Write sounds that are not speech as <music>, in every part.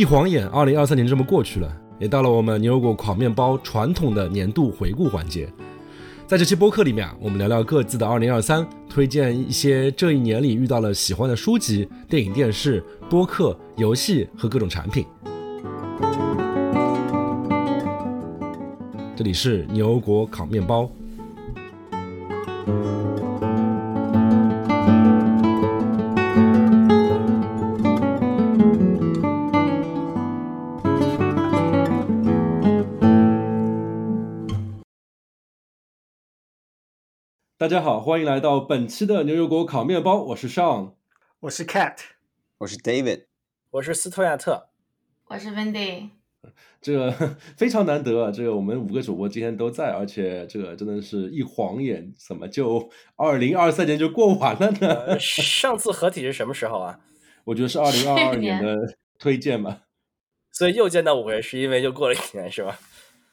一晃眼，二零二三年这么过去了，也到了我们牛油果烤面包传统的年度回顾环节。在这期播客里面啊，我们聊聊各自的二零二三，推荐一些这一年里遇到了喜欢的书籍、电影、电视、播客、游戏和各种产品。这里是牛油果烤面包。大家好，欢迎来到本期的牛油果烤面包，我是 Sean，我是 Cat，我是 David，我是斯托亚特，我是 Wendy。这个非常难得啊！这个我们五个主播今天都在，而且这个真的是一晃眼，怎么就二零二三年就过完了呢？上次合体是什么时候啊？<laughs> 我觉得是二零二二年的推荐吧。所以又见到五个人，是因为又过了一年，是吧？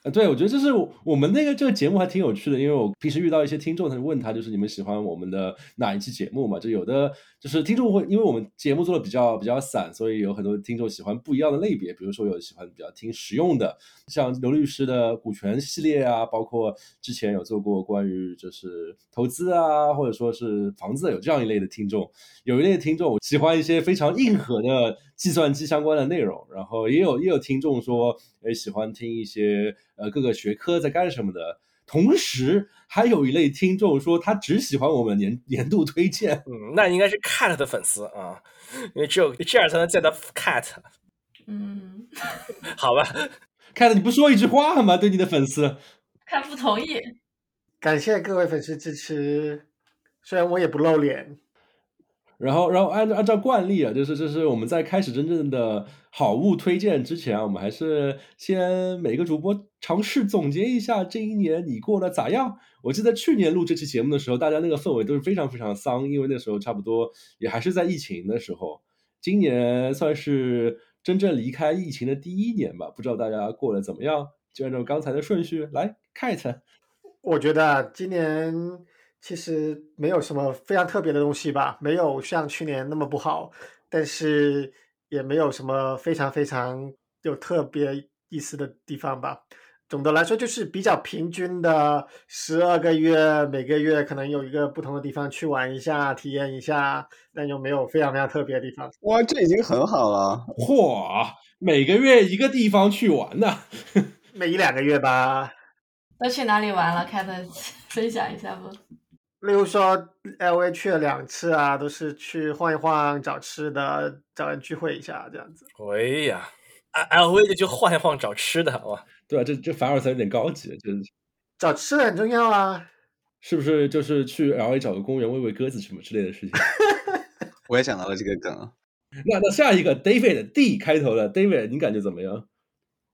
啊，对，我觉得就是我们那个这个节目还挺有趣的，因为我平时遇到一些听众，他就问他，就是你们喜欢我们的哪一期节目嘛？就有的就是听众会，因为我们节目做的比较比较散，所以有很多听众喜欢不一样的类别，比如说有喜欢比较听实用的，像刘律师的股权系列啊，包括之前有做过关于就是投资啊，或者说是房子有这样一类的听众，有一类听众喜欢一些非常硬核的计算机相关的内容，然后也有也有听众说，诶喜欢听一些。呃，各个学科在干什么的？同时，还有一类听众说他只喜欢我们年年度推荐。嗯，那应该是 Cat 的粉丝啊，因为只有这样才能见到 Cat。嗯，<laughs> 好吧，Cat，你不说一句话吗？对你的粉丝，Cat 不同意。感谢各位粉丝支持，虽然我也不露脸。然后，然后按照按照惯例啊，就是就是我们在开始真正的好物推荐之前，我们还是先每个主播尝试总结一下这一年你过得咋样。我记得去年录这期节目的时候，大家那个氛围都是非常非常丧，因为那时候差不多也还是在疫情的时候。今年算是真正离开疫情的第一年吧，不知道大家过得怎么样？就按照刚才的顺序来看一下。我觉得今年。其实没有什么非常特别的东西吧，没有像去年那么不好，但是也没有什么非常非常有特别意思的地方吧。总的来说，就是比较平均的十二个月，每个月可能有一个不同的地方去玩一下、体验一下，但又没有非常非常特别的地方。哇，这已经很好了！嚯，每个月一个地方去玩呢？每一两个月吧。都去哪里玩了？开的 <laughs> 分享一下不？例如说，L A 去了两次啊，都是去晃一晃、找吃的、找人聚会一下这样子。哎呀，L A 就去晃一晃、找吃的哇！对啊，这这凡尔赛有点高级，就是找吃的很重要啊。是不是就是去 L A 找个公园喂喂鸽子什么之类的事情？<laughs> 我也想到了这个梗。那那下一个 David D 开头的 David，你感觉怎么样？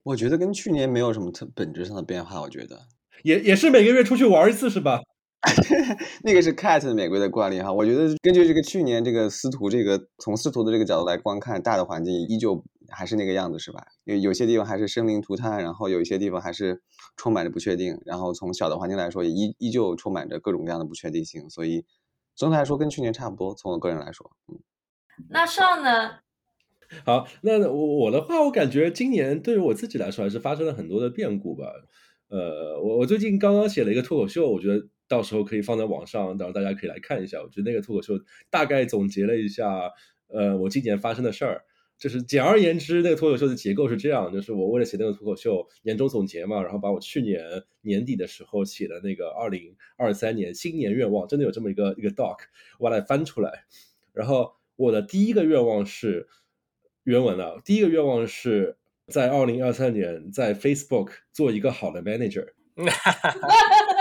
我觉得跟去年没有什么特本质上的变化。我觉得也也是每个月出去玩一次是吧？<laughs> 那个是 Cat 的玫瑰的惯例哈，我觉得根据这个去年这个司徒这个从司徒的这个角度来观看，大的环境依旧还是那个样子是吧？有有些地方还是生灵涂炭，然后有一些地方还是充满着不确定，然后从小的环境来说也依依旧充满着各种各样的不确定性，所以总体来说跟去年差不多。从我个人来说，嗯，<laughs> 那上呢？<laughs> 好，那我我的话，我感觉今年对于我自己来说还是发生了很多的变故吧。呃，我我最近刚刚写了一个脱口秀，我觉得。到时候可以放在网上，到时候大家可以来看一下。我觉得那个脱口秀大概总结了一下，呃，我今年发生的事儿。就是简而言之，那个脱口秀的结构是这样：就是我为了写那个脱口秀年终总结嘛，然后把我去年年底的时候写的那个二零二三年新年愿望，真的有这么一个一个 doc，我把它翻出来。然后我的第一个愿望是原文啊，第一个愿望是在二零二三年在 Facebook 做一个好的 manager 哈哈哈。<laughs>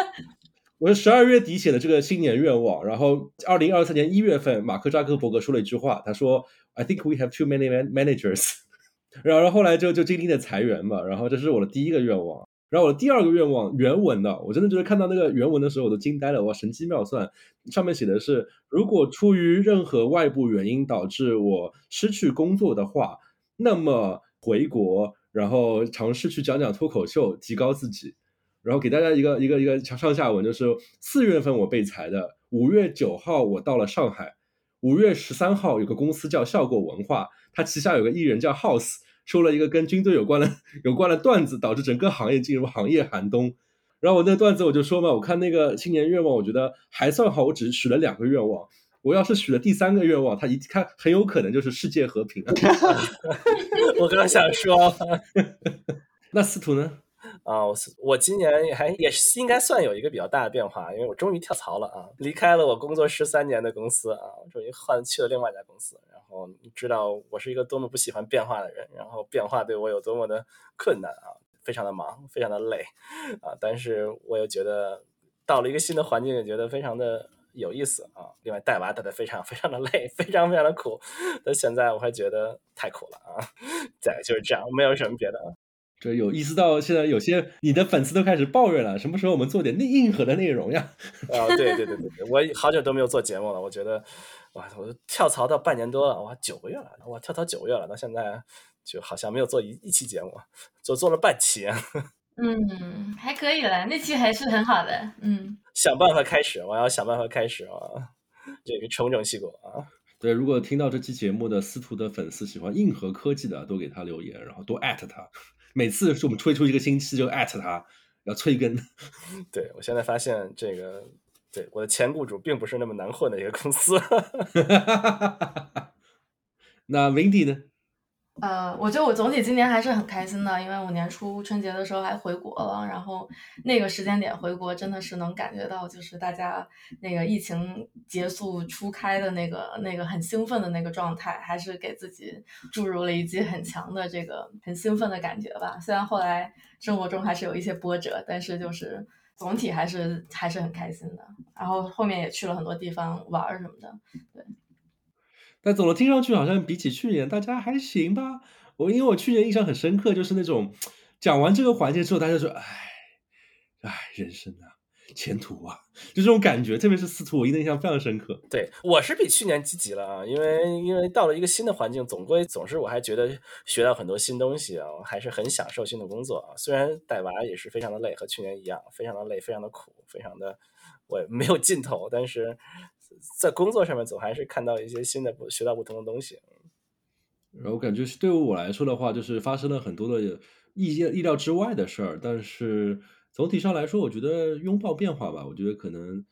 我是十二月底写的这个新年愿望，然后二零二三年一月份，马克扎克伯格说了一句话，他说：“I think we have too many managers。<laughs> ”然后，后来就就经历了裁员嘛，然后这是我的第一个愿望。然后我的第二个愿望，原文的，我真的觉得看到那个原文的时候，我都惊呆了，哇，神机妙算！上面写的是：如果出于任何外部原因导致我失去工作的话，那么回国，然后尝试去讲讲脱口秀，提高自己。然后给大家一个一个一个上下文，就是四月份我被裁的，五月九号我到了上海，五月十三号有个公司叫效果文化，它旗下有个艺人叫 House，说了一个跟军队有关的有关的段子，导致整个行业进入行业寒冬。然后我那段子我就说嘛，我看那个新年愿望，我觉得还算好，我只许了两个愿望。我要是许了第三个愿望，他一看很有可能就是世界和平。<laughs> 我刚想说，<laughs> 那司徒呢？啊，我我今年还也是应该算有一个比较大的变化，因为我终于跳槽了啊，离开了我工作十三年的公司啊，终于换去了另外一家公司。然后知道我是一个多么不喜欢变化的人，然后变化对我有多么的困难啊，非常的忙，非常的累啊，但是我又觉得到了一个新的环境，也觉得非常的有意思啊。另外带娃带的非常非常的累，非常非常的苦，到现在我还觉得太苦了啊。对就是这样，没有什么别的。这有意思到现在，有些你的粉丝都开始抱怨了，什么时候我们做点硬硬核的内容呀？<laughs> 啊，对对对对对，我好久都没有做节目了。我觉得，哇，我跳槽到半年多了，哇，九个月了，哇，跳槽九个月了，到现在就好像没有做一一期节目，就做了半期。<laughs> 嗯，还可以了，那期还是很好的。嗯，想办法开始，我要想办法开始啊，这个重整旗鼓啊。对，如果听到这期节目的司徒的粉丝喜欢硬核科技的，都给他留言，然后多艾特他。每次是我们推出一个星期就艾特他，要催更。<laughs> 对我现在发现这个，对我的前雇主并不是那么难混的一个公司。<laughs> 那 Windy 呢？呃，我觉得我总体今年还是很开心的，因为我年初春节的时候还回国了，然后那个时间点回国真的是能感觉到，就是大家那个疫情结束初开的那个那个很兴奋的那个状态，还是给自己注入了一剂很强的这个很兴奋的感觉吧。虽然后来生活中还是有一些波折，但是就是总体还是还是很开心的。然后后面也去了很多地方玩什么的，对。但总的听上去好像比起去年大家还行吧。我因为我去年印象很深刻，就是那种讲完这个环节之后，大家说：“哎，哎，人生啊，前途啊，就这种感觉。”特别是司徒，我印象非常深刻。对我是比去年积极了啊，因为因为到了一个新的环境，总归总是我还觉得学到很多新东西啊，还是很享受新的工作啊。虽然带娃也是非常的累，和去年一样，非常的累，非常的苦，非常的我没有尽头，但是。在工作上面总还是看到一些新的不学到不同的东西，然后感觉对于我来说的话，就是发生了很多的意意料之外的事儿，但是总体上来说，我觉得拥抱变化吧。我觉得可能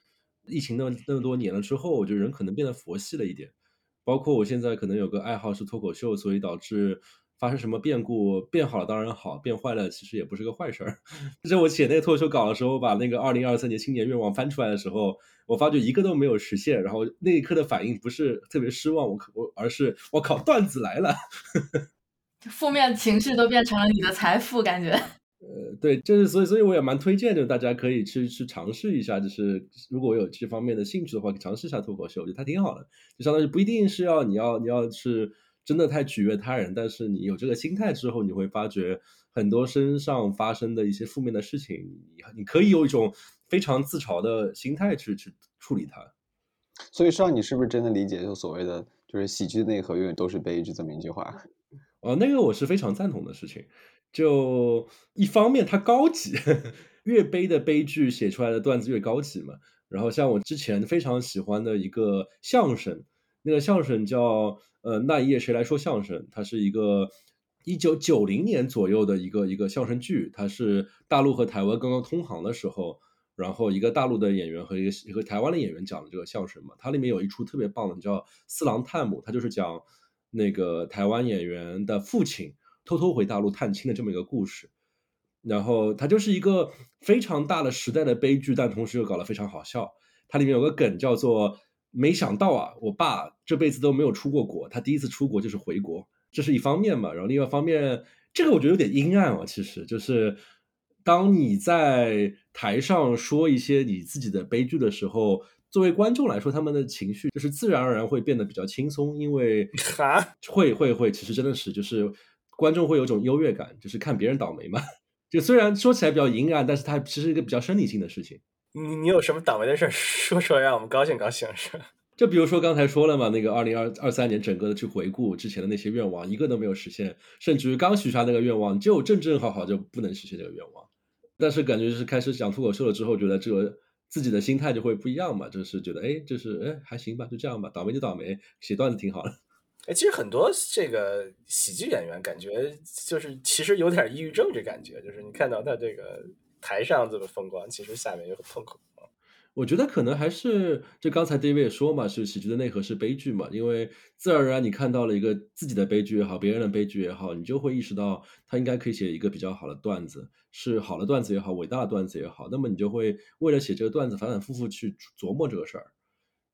疫情那么那么多年了之后，我觉得人可能变得佛系了一点。包括我现在可能有个爱好是脱口秀，所以导致。发生什么变故，变好了当然好，变坏了其实也不是个坏事儿。<laughs> 就是我写那个脱口秀稿的时候，把那个二零二三年新年愿望翻出来的时候，我发觉一个都没有实现。然后那一刻的反应不是特别失望，我我而是我靠，段子来了，<laughs> 负面情绪都变成了你的财富，感觉。<laughs> 呃，对，就是所以所以我也蛮推荐，就大家可以去去尝试一下，就是如果有这方面的兴趣的话，尝试一下脱口秀，我觉得它挺好的。就相当于不一定是要你要你要是。真的太取悦他人，但是你有这个心态之后，你会发觉很多身上发生的一些负面的事情，你你可以有一种非常自嘲的心态去去处理它。所以，少你是不是真的理解就所谓的就是喜剧内核永远都是悲剧这么一句话？<laughs> 哦，那个我是非常赞同的事情。就一方面它高级，<laughs> 越悲的悲剧写出来的段子越高级嘛。然后像我之前非常喜欢的一个相声。那个相声叫呃那一夜谁来说相声？它是一个一九九零年左右的一个一个相声剧，它是大陆和台湾刚刚通航的时候，然后一个大陆的演员和一个一个台湾的演员讲的这个相声嘛。它里面有一出特别棒的叫《四郎探母》，它就是讲那个台湾演员的父亲偷偷回大陆探亲的这么一个故事。然后它就是一个非常大的时代的悲剧，但同时又搞得非常好笑。它里面有个梗叫做。没想到啊，我爸这辈子都没有出过国，他第一次出国就是回国，这是一方面嘛。然后另外一方面，这个我觉得有点阴暗啊。其实就是当你在台上说一些你自己的悲剧的时候，作为观众来说，他们的情绪就是自然而然会变得比较轻松，因为 <laughs> 会会会，其实真的是就是观众会有种优越感，就是看别人倒霉嘛。<laughs> 就虽然说起来比较阴暗，但是它其实一个比较生理性的事情。你你有什么倒霉的事 <laughs> 说出来，让我们高兴高兴是？<laughs> 就比如说刚才说了嘛，那个二零二二三年整个的去回顾之前的那些愿望，一个都没有实现，甚至于刚许下那个愿望就正正好好就不能实现这个愿望。但是感觉就是开始讲脱口秀了之后，觉得这个自己的心态就会不一样嘛，就是觉得哎，就是哎还行吧，就这样吧，倒霉就倒霉，写段子挺好的。<laughs> 哎，其实很多这个喜剧演员感觉就是其实有点抑郁症这感觉，就是你看到他这个台上这么风光，其实下面又很痛苦。我觉得可能还是就刚才 David 也说嘛，是喜剧的内核是悲剧嘛，因为自然而然你看到了一个自己的悲剧也好，别人的悲剧也好，你就会意识到他应该可以写一个比较好的段子，是好的段子也好，伟大的段子也好，那么你就会为了写这个段子反反复复去琢磨这个事儿。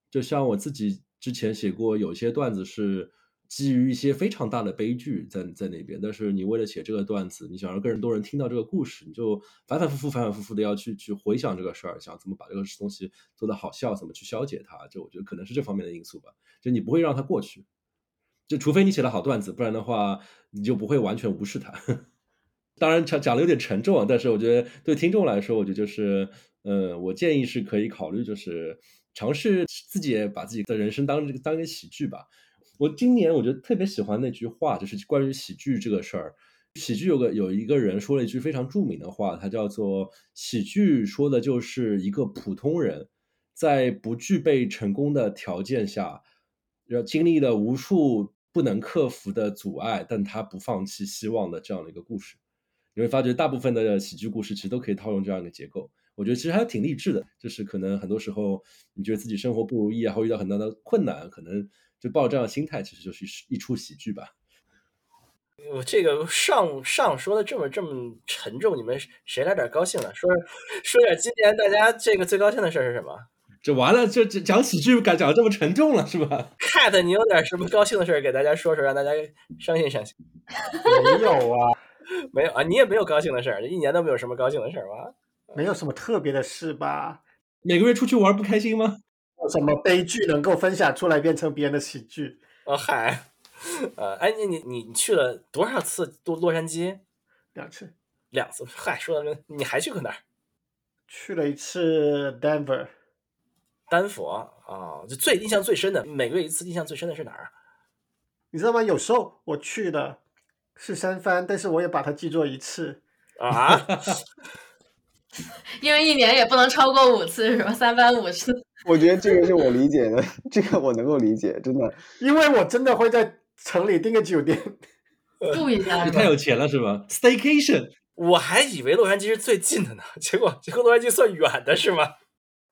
就像我自己之前写过，有些段子是。基于一些非常大的悲剧在在那边，但是你为了写这个段子，你想让更多人听到这个故事，你就反反复复、反反复复的要去去回想这个事儿，想怎么把这个东西做得好笑，怎么去消解它。就我觉得可能是这方面的因素吧。就你不会让它过去，就除非你写了好段子，不然的话你就不会完全无视它。<laughs> 当然讲讲的有点沉重啊，但是我觉得对听众来说，我觉得就是，呃，我建议是可以考虑，就是尝试自己把自己的人生当这个当一个喜剧吧。我今年我觉得特别喜欢那句话，就是关于喜剧这个事儿。喜剧有个有一个人说了一句非常著名的话，他叫做“喜剧说的就是一个普通人在不具备成功的条件下，要经历了无数不能克服的阻碍，但他不放弃希望的这样的一个故事。你会发觉，大部分的喜剧故事其实都可以套用这样一个结构。我觉得其实还挺励志的，就是可能很多时候你觉得自己生活不如意啊，或遇到很大的困难，可能。就抱这样的心态，其实就是一一出喜剧吧。我这个上上说的这么这么沉重，你们谁来点高兴的？说说点今年大家这个最高兴的事是什么？这完了，就讲喜剧，敢讲这么沉重了，是吧？Cat，你有点什么高兴的事给大家说说，让大家伤心伤心。没有啊，<laughs> 没有啊，你也没有高兴的事儿，一年都没有什么高兴的事儿吗？没有什么特别的事吧？每个月出去玩不开心吗？有什么悲剧能够分享出来变成别人的喜剧？哦嗨，呃，哎，你你你你去了多少次洛洛杉矶？两次，两次。嗨，说到这，你还去过哪儿？去了一次 Denver，丹佛啊，就最印象最深的，每个月一次，印象最深的是哪儿啊？你知道吗？有时候我去的是三番，但是我也把它记作一次啊，<laughs> <laughs> 因为一年也不能超过五次，是吧？三番五次。我觉得这个是我理解的，这个我能够理解，真的，因为我真的会在城里订个酒店 <laughs> 住一下。你太有钱了是吧？Staycation，<laughs> 我还以为洛杉矶是最近的呢，结果结果洛杉矶算远的是吗？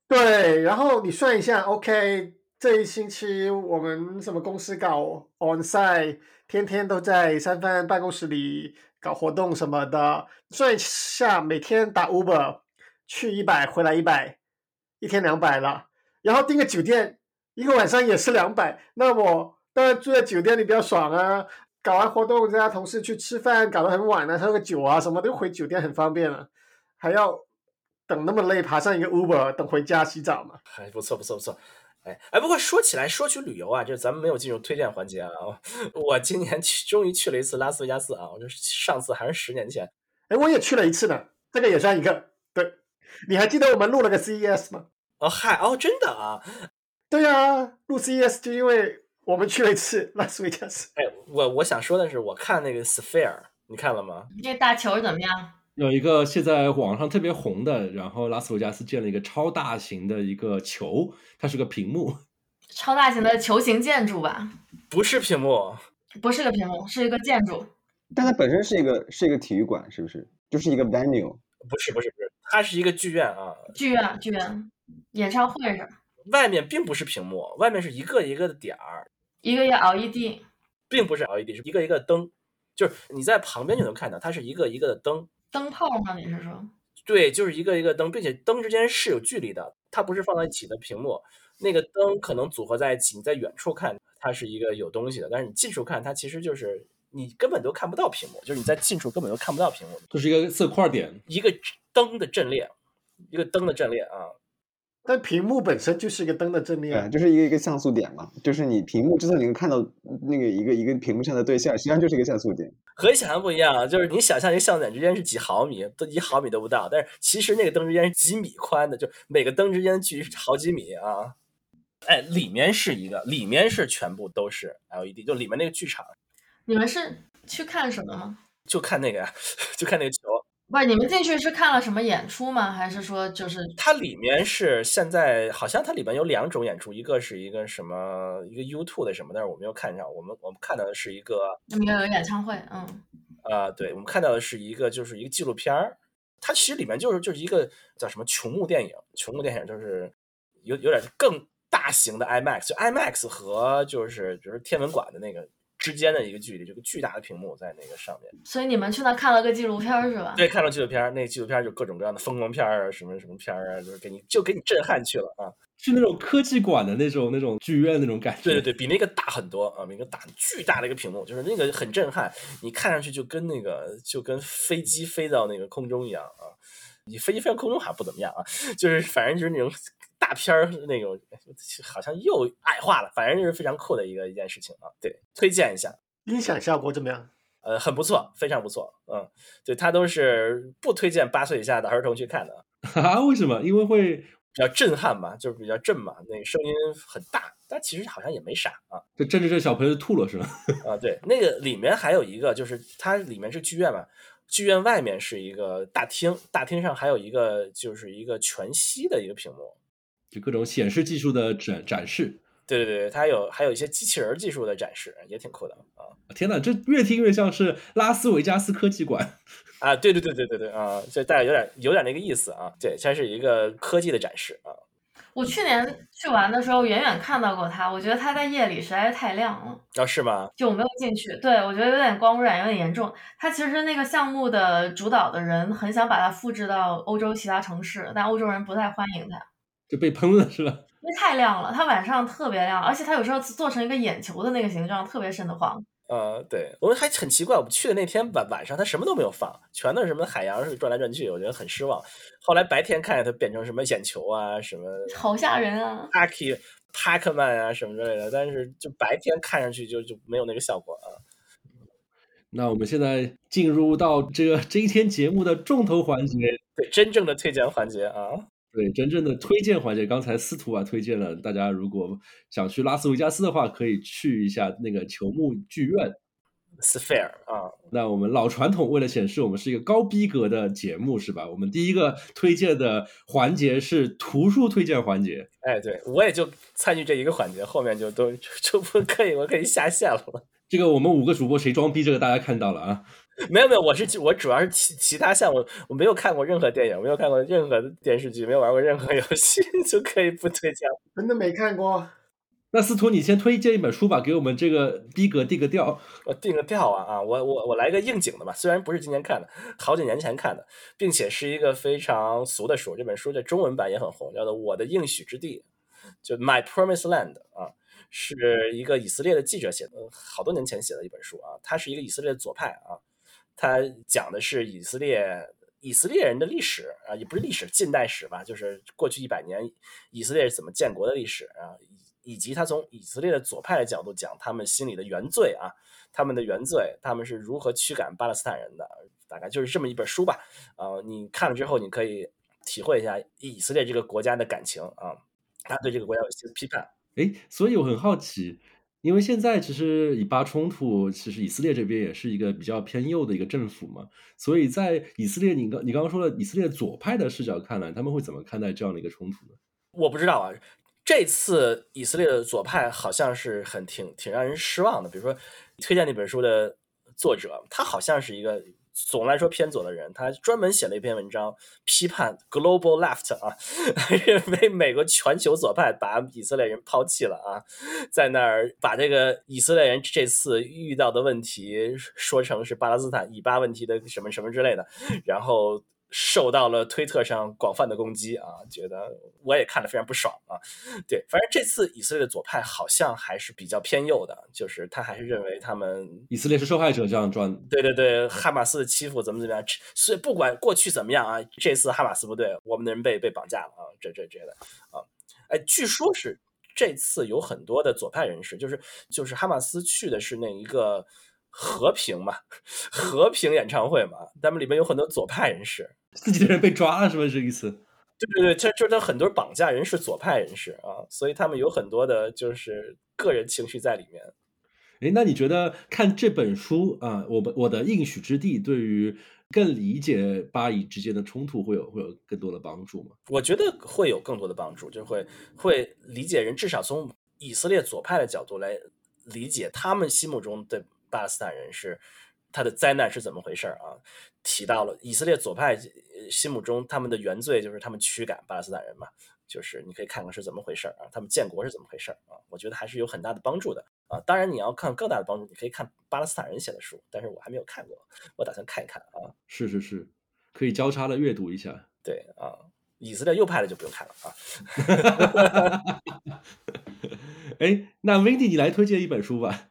对，然后你算一下，OK，这一星期我们什么公司搞 onsite，天天都在三番办公室里搞活动什么的，算一下每天打 Uber 去一百，回来一百，一天两百了。然后订个酒店，一个晚上也是两百。那我当然住在酒店里比较爽啊！搞完活动，大家同事去吃饭，搞得很晚了，喝个酒啊什么，都回酒店很方便了。还要等那么累，爬上一个 Uber 等回家洗澡嘛？还不错，不错，不错。哎哎，不过说起来，说起旅游啊，就咱们没有进入推荐环节啊。<laughs> 我今年去，终于去了一次拉斯维加斯啊！我就是上次还是十年前。哎，我也去了一次呢，这个也算一个。对，你还记得我们录了个 CES 吗？哦嗨哦，真的啊？对呀，录 CES 就因为我们去了一次拉斯维加斯。哎，我我想说的是，我看那个 Sphere，你看了吗？那大球怎么样？有一个现在网上特别红的，然后拉斯维加斯建了一个超大型的一个球，它是个屏幕，超大型的球形建筑吧？不是屏幕，不是个屏幕，是一个建筑。但它本身是一个是一个体育馆，是不是？就是一个 venue？不是不是不是，它是一个剧院啊。剧院剧院。演唱会是，外面并不是屏幕，外面是一个一个的点儿，一个一个 LED，并不是 LED，是一个一个灯，就是你在旁边就能看到，它是一个一个的灯，灯泡吗？你是说？对，就是一个一个灯，并且灯之间是有距离的，它不是放在一起的屏幕，那个灯可能组合在一起，你在远处看它是一个有东西的，但是你近处看它其实就是你根本都看不到屏幕，就是你在近处根本都看不到屏幕，就是一个色块点，一个灯的阵列，一个灯的阵列啊。但屏幕本身就是一个灯的阵列，对，就是一个一个像素点嘛。就是你屏幕之所以能看到那个一个一个屏幕上的对象，实际上就是一个像素点。和你想象不一样啊，就是你想象一个像素点之间是几毫米，都一毫米都不到，但是其实那个灯之间是几米宽的，就每个灯之间的距离是好几米啊。哎，里面是一个，里面是全部都是 LED，就里面那个剧场。你们是去看什么吗？就看那个呀，<laughs> 就看那个球。不是你们进去是看了什么演出吗？还是说就是它里面是现在好像它里面有两种演出，一个是一个什么一个 YouTube 的什么，但是我没有看上。我们我们看到的是一个你们有演唱会？嗯，啊、对，我们看到的是一个就是一个纪录片儿，它其实里面就是就是一个叫什么琼木电影，琼木电影就是有有点更大型的 IMAX，就 IMAX 和就是比如天文馆的那个之间的一个距离，这个巨大的屏幕在那个上面。所以你们去那看了个纪录片是吧？对，看了纪录片，那纪录片就各种各样的风光片啊，什么什么片啊，就是给你就给你震撼去了啊。是那种科技馆的那种那种剧院那种感觉。对对对，比那个大很多啊，比那个大巨大的一个屏幕，就是那个很震撼，你看上去就跟那个就跟飞机飞到那个空中一样啊。你飞机飞到空中还不怎么样啊，就是反正就是那种大片儿那种，好像又矮化了，反正就是非常酷的一个一件事情啊。对，推荐一下，音响效果怎么样？呃，很不错，非常不错，嗯，对，它都是不推荐八岁以下的儿童去看的，<laughs> 啊？为什么？因为会比较震撼嘛，就是比较震嘛，那个声音很大，但其实好像也没啥啊。就震着这小朋友就吐了是吗？<laughs> 啊，对，那个里面还有一个，就是它里面是剧院嘛，剧院外面是一个大厅，大厅上还有一个就是一个全息的一个屏幕。就各种显示技术的展展示。对对对，它有还有一些机器人技术的展示，也挺酷的啊天哪，这越听越像是拉斯维加斯科技馆。<laughs> 啊！对对对对对对啊，这大概有点有点那个意思啊。对，它是一个科技的展示啊。我去年去玩的时候，远远看到过它，我觉得它在夜里实在是太亮了，啊，是吗？就我没有进去。对我觉得有点光污染，有点严重。它其实那个项目的主导的人很想把它复制到欧洲其他城市，但欧洲人不太欢迎它，就被喷了是吧？因为太亮了。它晚上特别亮，而且它有时候做成一个眼球的那个形状，特别瘆得慌。呃，对我们还很奇怪，我们去的那天晚晚上，它什么都没有放，全都是什么海洋是转来转去，我觉得很失望。后来白天看见它变成什么眼球啊，什么 <laughs> 好吓人啊！Packy Pacman 啊什么之类的，但是就白天看上去就就没有那个效果啊。那我们现在进入到这个这一天节目的重头环节，对，真正的推荐环节啊，对真正的推荐环节。刚才司徒啊推荐了，大家如果想去拉斯维加斯的话，可以去一下那个球幕剧院。Sphere 啊，那我们老传统，为了显示我们是一个高逼格的节目，是吧？我们第一个推荐的环节是图书推荐环节。哎，对我也就参与这一个环节，后面就都 <laughs> 就不可以，我可以下线了。这个我们五个主播谁装逼，这个大家看到了啊。<laughs> 没有没有，我是我主要是其其他项目，我没有看过任何电影，没有看过任何电视剧，没有玩过任何游戏，<laughs> 就可以不推荐了。<laughs> 真的没看过。那司徒，你先推荐一本书吧，给我们这个逼格定个调。我定个调啊啊！我我我来个应景的吧，虽然不是今年看的，好几年前看的，并且是一个非常俗的书。这本书的中文版也很红，叫做《我的应许之地》，就 My Promised Land 啊，是一个以色列的记者写的，好多年前写的一本书啊。他是一个以色列的左派啊，他讲的是以色列以色列人的历史啊，也不是历史，近代史吧，就是过去一百年以色列是怎么建国的历史啊。以以及他从以色列的左派的角度讲他们心里的原罪啊，他们的原罪，他们是如何驱赶巴勒斯坦人的，大概就是这么一本书吧。呃，你看了之后，你可以体会一下以色列这个国家的感情啊，他对这个国家有些批判。哎，所以我很好奇，因为现在其实以巴冲突，其实以色列这边也是一个比较偏右的一个政府嘛，所以在以色列，你刚你刚刚说了以色列左派的视角看来，他们会怎么看待这样的一个冲突呢？我不知道啊。这次以色列的左派好像是很挺挺让人失望的。比如说，推荐那本书的作者，他好像是一个总来说偏左的人，他专门写了一篇文章批判 global left 啊，<laughs> 认为美国全球左派把以色列人抛弃了啊，在那儿把这个以色列人这次遇到的问题说成是巴勒斯坦以巴问题的什么什么之类的，然后。受到了推特上广泛的攻击啊，觉得我也看得非常不爽啊。对，反正这次以色列的左派好像还是比较偏右的，就是他还是认为他们以色列是受害者这样转。对对对，哈马斯的欺负怎么怎么样，所以不管过去怎么样啊，这次哈马斯不对，我们的人被被绑架了啊，这这这的啊，哎，据说是这次有很多的左派人士，就是就是哈马斯去的是那一个。和平嘛，和平演唱会嘛，他们里面有很多左派人士，自己的人被抓了，是不是这意思？对对对，这就是他很多绑架人是左派人士啊，所以他们有很多的就是个人情绪在里面。哎，那你觉得看这本书啊，我们我的应许之地对于更理解巴以之间的冲突会有会有更多的帮助吗？我觉得会有更多的帮助，就会会理解人，至少从以色列左派的角度来理解他们心目中的巴勒斯坦人是他的灾难是怎么回事啊？提到了以色列左派心目中他们的原罪就是他们驱赶巴勒斯坦人嘛。就是你可以看看是怎么回事啊，他们建国是怎么回事啊？我觉得还是有很大的帮助的啊。当然，你要看更大的帮助，你可以看巴勒斯坦人写的书，但是我还没有看过，我打算看一看啊。是是是，可以交叉的阅读一下。对啊，以色列右派的就不用看了啊。<laughs> <laughs> 哎，那 Wendy 你来推荐一本书吧。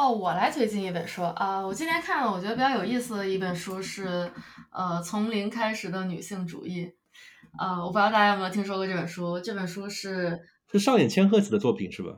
哦，我来推荐一本书啊！我今天看了，我觉得比较有意思的一本书是呃，从零开始的女性主义。呃，我不知道大家有没有听说过这本书。这本书是是上野千鹤子的作品是吧？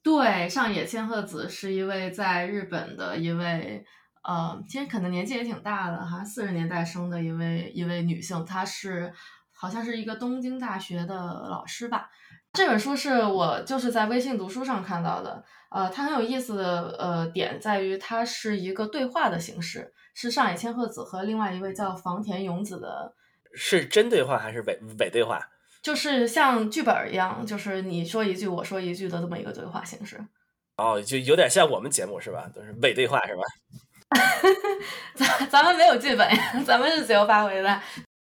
对，上野千鹤子是一位在日本的一位，呃，其实可能年纪也挺大的，好像四十年代生的一位一位女性。她是好像是一个东京大学的老师吧。这本书是我就是在微信读书上看到的。呃，它很有意思的呃点在于，它是一个对话的形式，是上野千鹤子和另外一位叫房田勇子的。是真对话还是伪伪对话？就是像剧本一样，就是你说一句，我说一句的这么一个对话形式。哦，就有点像我们节目是吧？都是伪对话是吧？<laughs> 咱咱们没有剧本呀，<laughs> 咱们是自由发挥的。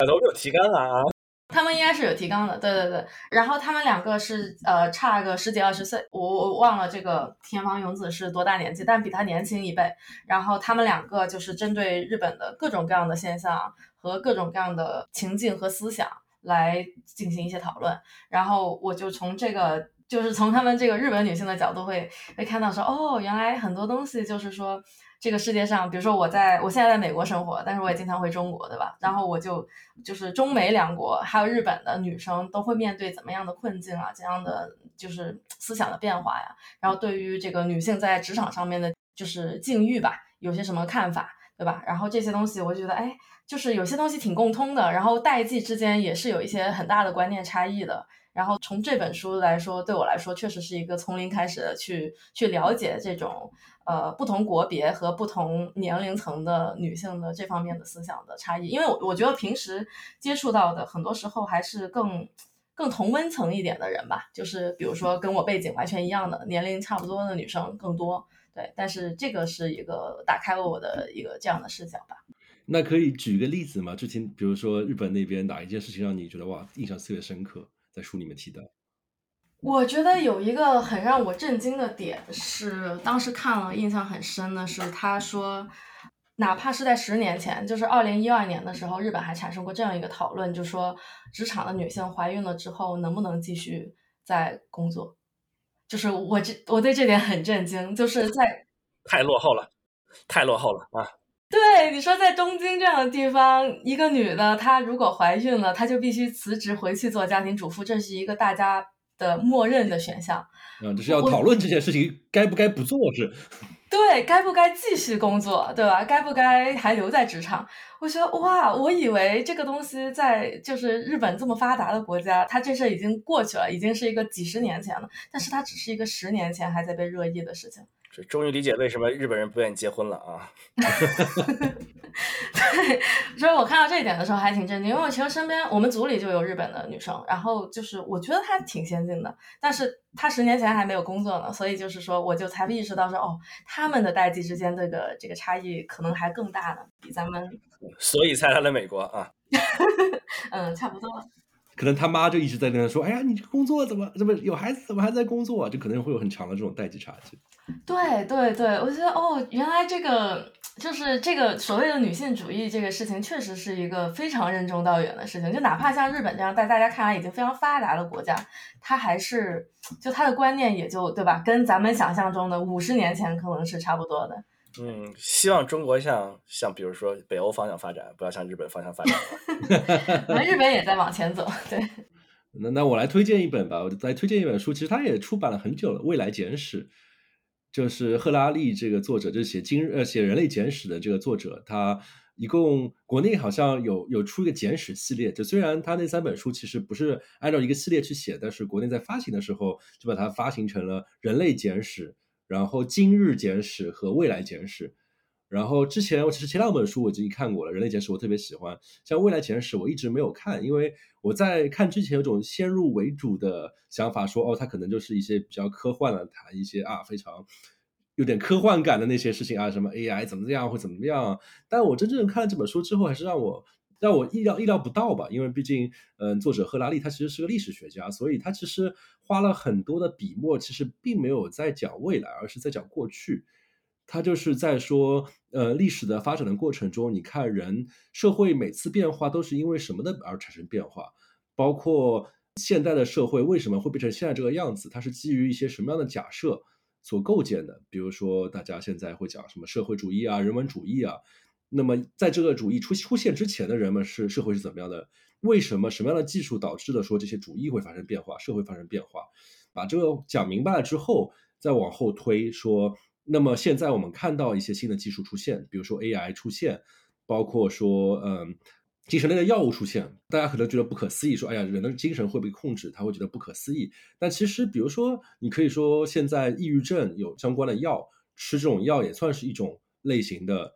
都有提纲啊。他们应该是有提纲的，对对对。然后他们两个是呃差个十几二十岁，我我忘了这个田方勇子是多大年纪，但比他年轻一辈。然后他们两个就是针对日本的各种各样的现象。和各种各样的情境和思想来进行一些讨论，然后我就从这个，就是从他们这个日本女性的角度会会看到说，哦，原来很多东西就是说，这个世界上，比如说我在我现在在美国生活，但是我也经常回中国，对吧？然后我就就是中美两国还有日本的女生都会面对怎么样的困境啊，怎样的就是思想的变化呀？然后对于这个女性在职场上面的，就是境遇吧，有些什么看法，对吧？然后这些东西，我觉得，哎。就是有些东西挺共通的，然后代际之间也是有一些很大的观念差异的。然后从这本书来说，对我来说确实是一个从零开始去去了解这种呃不同国别和不同年龄层的女性的这方面的思想的差异。因为我我觉得平时接触到的很多时候还是更更同温层一点的人吧，就是比如说跟我背景完全一样的年龄差不多的女生更多。对，但是这个是一个打开了我的一个这样的视角吧。那可以举个例子吗？之前比如说日本那边哪一件事情让你觉得哇印象特别深刻，在书里面提到。我觉得有一个很让我震惊的点是，当时看了印象很深的是，他说，哪怕是在十年前，就是二零一二年的时候，日本还产生过这样一个讨论，就说职场的女性怀孕了之后能不能继续在工作？就是我这我对这点很震惊，就是在太落后了，太落后了啊！对你说，在东京这样的地方，一个女的，她如果怀孕了，她就必须辞职回去做家庭主妇，这是一个大家的默认的选项。嗯，就是要讨论这件事情该不该不做是？<laughs> 对，该不该继续工作，对吧？该不该还留在职场？我觉得哇，我以为这个东西在就是日本这么发达的国家，它这事已经过去了，已经是一个几十年前了，但是它只是一个十年前还在被热议的事情。这终于理解为什么日本人不愿意结婚了啊！对，<laughs> 所以我看到这一点的时候还挺震惊，因为我其实身边我们组里就有日本的女生，然后就是我觉得她挺先进的，但是她十年前还没有工作呢，所以就是说我就才意识到说哦，他们的代际之间这个这个差异可能还更大呢，比咱们，所以才来了美国啊。嗯，差不多。可能他妈就一直在那说：“哎呀，你这工作怎么怎么有孩子，怎么还在工作啊？”就可能会有很强的这种代际差距。对对对，我觉得哦，原来这个就是这个所谓的女性主义这个事情，确实是一个非常任重道远的事情。就哪怕像日本这样在大家看来已经非常发达的国家，它还是就它的观念也就对吧，跟咱们想象中的五十年前可能是差不多的。嗯，希望中国像像比如说北欧方向发展，不要向日本方向发展。我们日本也在往前走，对。<laughs> 那那我来推荐一本吧，我来推荐一本书，其实它也出版了很久了，《未来简史》，就是赫拉利这个作者，就是写今日呃写《人类简史》的这个作者，他一共国内好像有有出一个简史系列，就虽然他那三本书其实不是按照一个系列去写，但是国内在发行的时候就把它发行成了《人类简史》。然后今日简史和未来简史，然后之前我其实前两本书我已经看过了，《人类简史》我特别喜欢，像《未来简史》我一直没有看，因为我在看之前有种先入为主的想法，说哦，它可能就是一些比较科幻的，谈一些啊非常有点科幻感的那些事情啊，什么 AI 怎么样或怎么样。但我真正看了这本书之后，还是让我让我意料意料不到吧，因为毕竟嗯，作者赫拉利他其实是个历史学家，所以他其实花了很多的笔墨，其实并没有在讲未来，而是在讲过去。他就是在说，呃，历史的发展的过程中，你看人社会每次变化都是因为什么的而产生变化，包括现代的社会为什么会变成现在这个样子，它是基于一些什么样的假设所构建的。比如说，大家现在会讲什么社会主义啊、人文主义啊，那么在这个主义出出现之前的人们是社会是怎么样的？为什么什么样的技术导致了说这些主义会发生变化，社会发生变化？把这个讲明白了之后，再往后推说。那么现在我们看到一些新的技术出现，比如说 AI 出现，包括说嗯精神类的药物出现，大家可能觉得不可思议，说哎呀人的精神会被控制，他会觉得不可思议。但其实比如说你可以说现在抑郁症有相关的药，吃这种药也算是一种类型的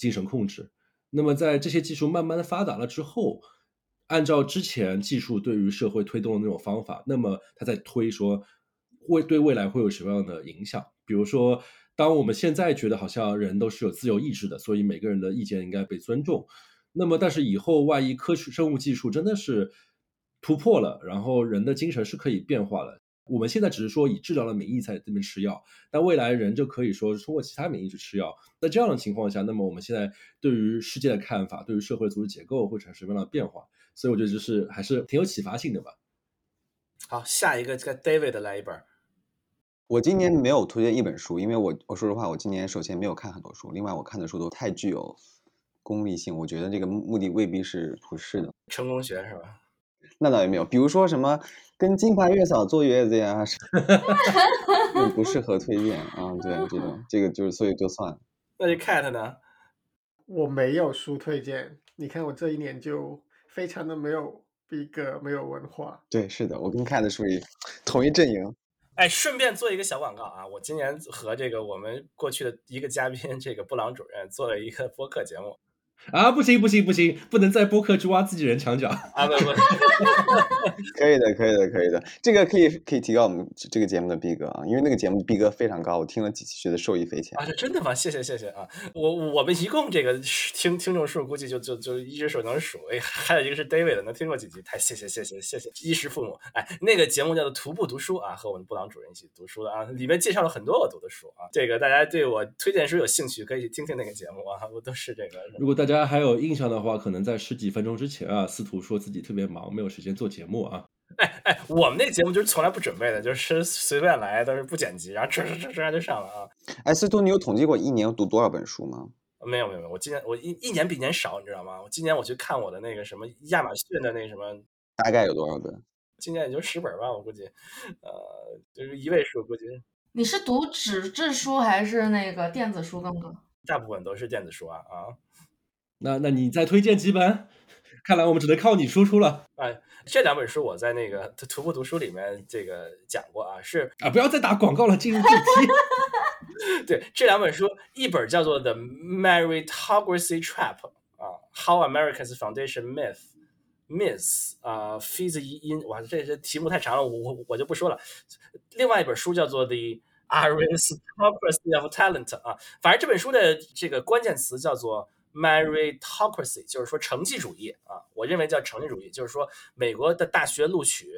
精神控制。那么在这些技术慢慢的发达了之后，按照之前技术对于社会推动的那种方法，那么他在推说会对未来会有什么样的影响，比如说。当我们现在觉得好像人都是有自由意志的，所以每个人的意见应该被尊重。那么，但是以后万一科学生物技术真的是突破了，然后人的精神是可以变化了。我们现在只是说以治疗的名义在这边吃药，但未来人就可以说通过其他名义去吃药。在这样的情况下，那么我们现在对于世界的看法，对于社会的组织结构会产生什么样的变化？所以我觉得就是还是挺有启发性的吧。好，下一个这个 David 来一本。我今年没有推荐一本书，因为我我说实话，我今年首先没有看很多书，另外我看的书都太具有功利性，我觉得这个目的未必是普世的。成功学是吧？那倒也没有，比如说什么跟金牌月嫂坐月子呀，<laughs> 不适合推荐啊。对，这种这个就是所以就算了。那就 Cat 呢？我没有书推荐，你看我这一年就非常的没有逼格，没有文化。对，是的，我跟 Cat 属于同一阵营。哎，顺便做一个小广告啊！我今年和这个我们过去的一个嘉宾，这个布朗主任做了一个播客节目。啊，不行不行不行，不能在播客去挖自己人墙角啊！不不，<laughs> 可以的，可以的，可以的，这个可以可以提高我们这个节目的逼格啊，因为那个节目的逼格非常高，我听了几期觉得受益匪浅啊！这真的吗？谢谢谢谢啊！我我们一共这个听听众数估计就就就一只手能数，哎，还有一个是 David 能听过几集，太谢谢谢谢谢谢衣食父母！哎，那个节目叫做徒步读书啊，和我们布朗主任一起读书的啊，里面介绍了很多我读的书啊，这个大家对我推荐书有兴趣可以去听听那个节目啊，我都是这个。如果大大家还有印象的话，可能在十几分钟之前啊，司徒说自己特别忙，没有时间做节目啊。哎哎，我们那节目就是从来不准备的，就是随便来，都是不剪辑，然后哧哧哧哧就上了啊。哎，司徒，你有统计过一年读多少本书吗？没有没有没有，我今年我一一年比年少，你知道吗？我今年我去看我的那个什么亚马逊的那什么，大概有多少本？今年也就十本吧，我估计，呃，就是一位数，估计。你是读纸质书还是那个电子书更多？大部分都是电子书啊啊。那那你再推荐几本？看来我们只能靠你输出了。哎，这两本书我在那个徒步读书里面这个讲过啊，是啊，不要再打广告了，进入主题。<laughs> 对，这两本书，一本叫做《The Meritocracy Trap》啊，《How America's Foundation Myth Miss》啊，feeds in，哇，这些题目太长了，我我我就不说了。另外一本书叫做《The Aristocracy of Talent》啊，反正这本书的这个关键词叫做。Meritocracy 就是说成绩主义啊，我认为叫成绩主义，就是说美国的大学录取、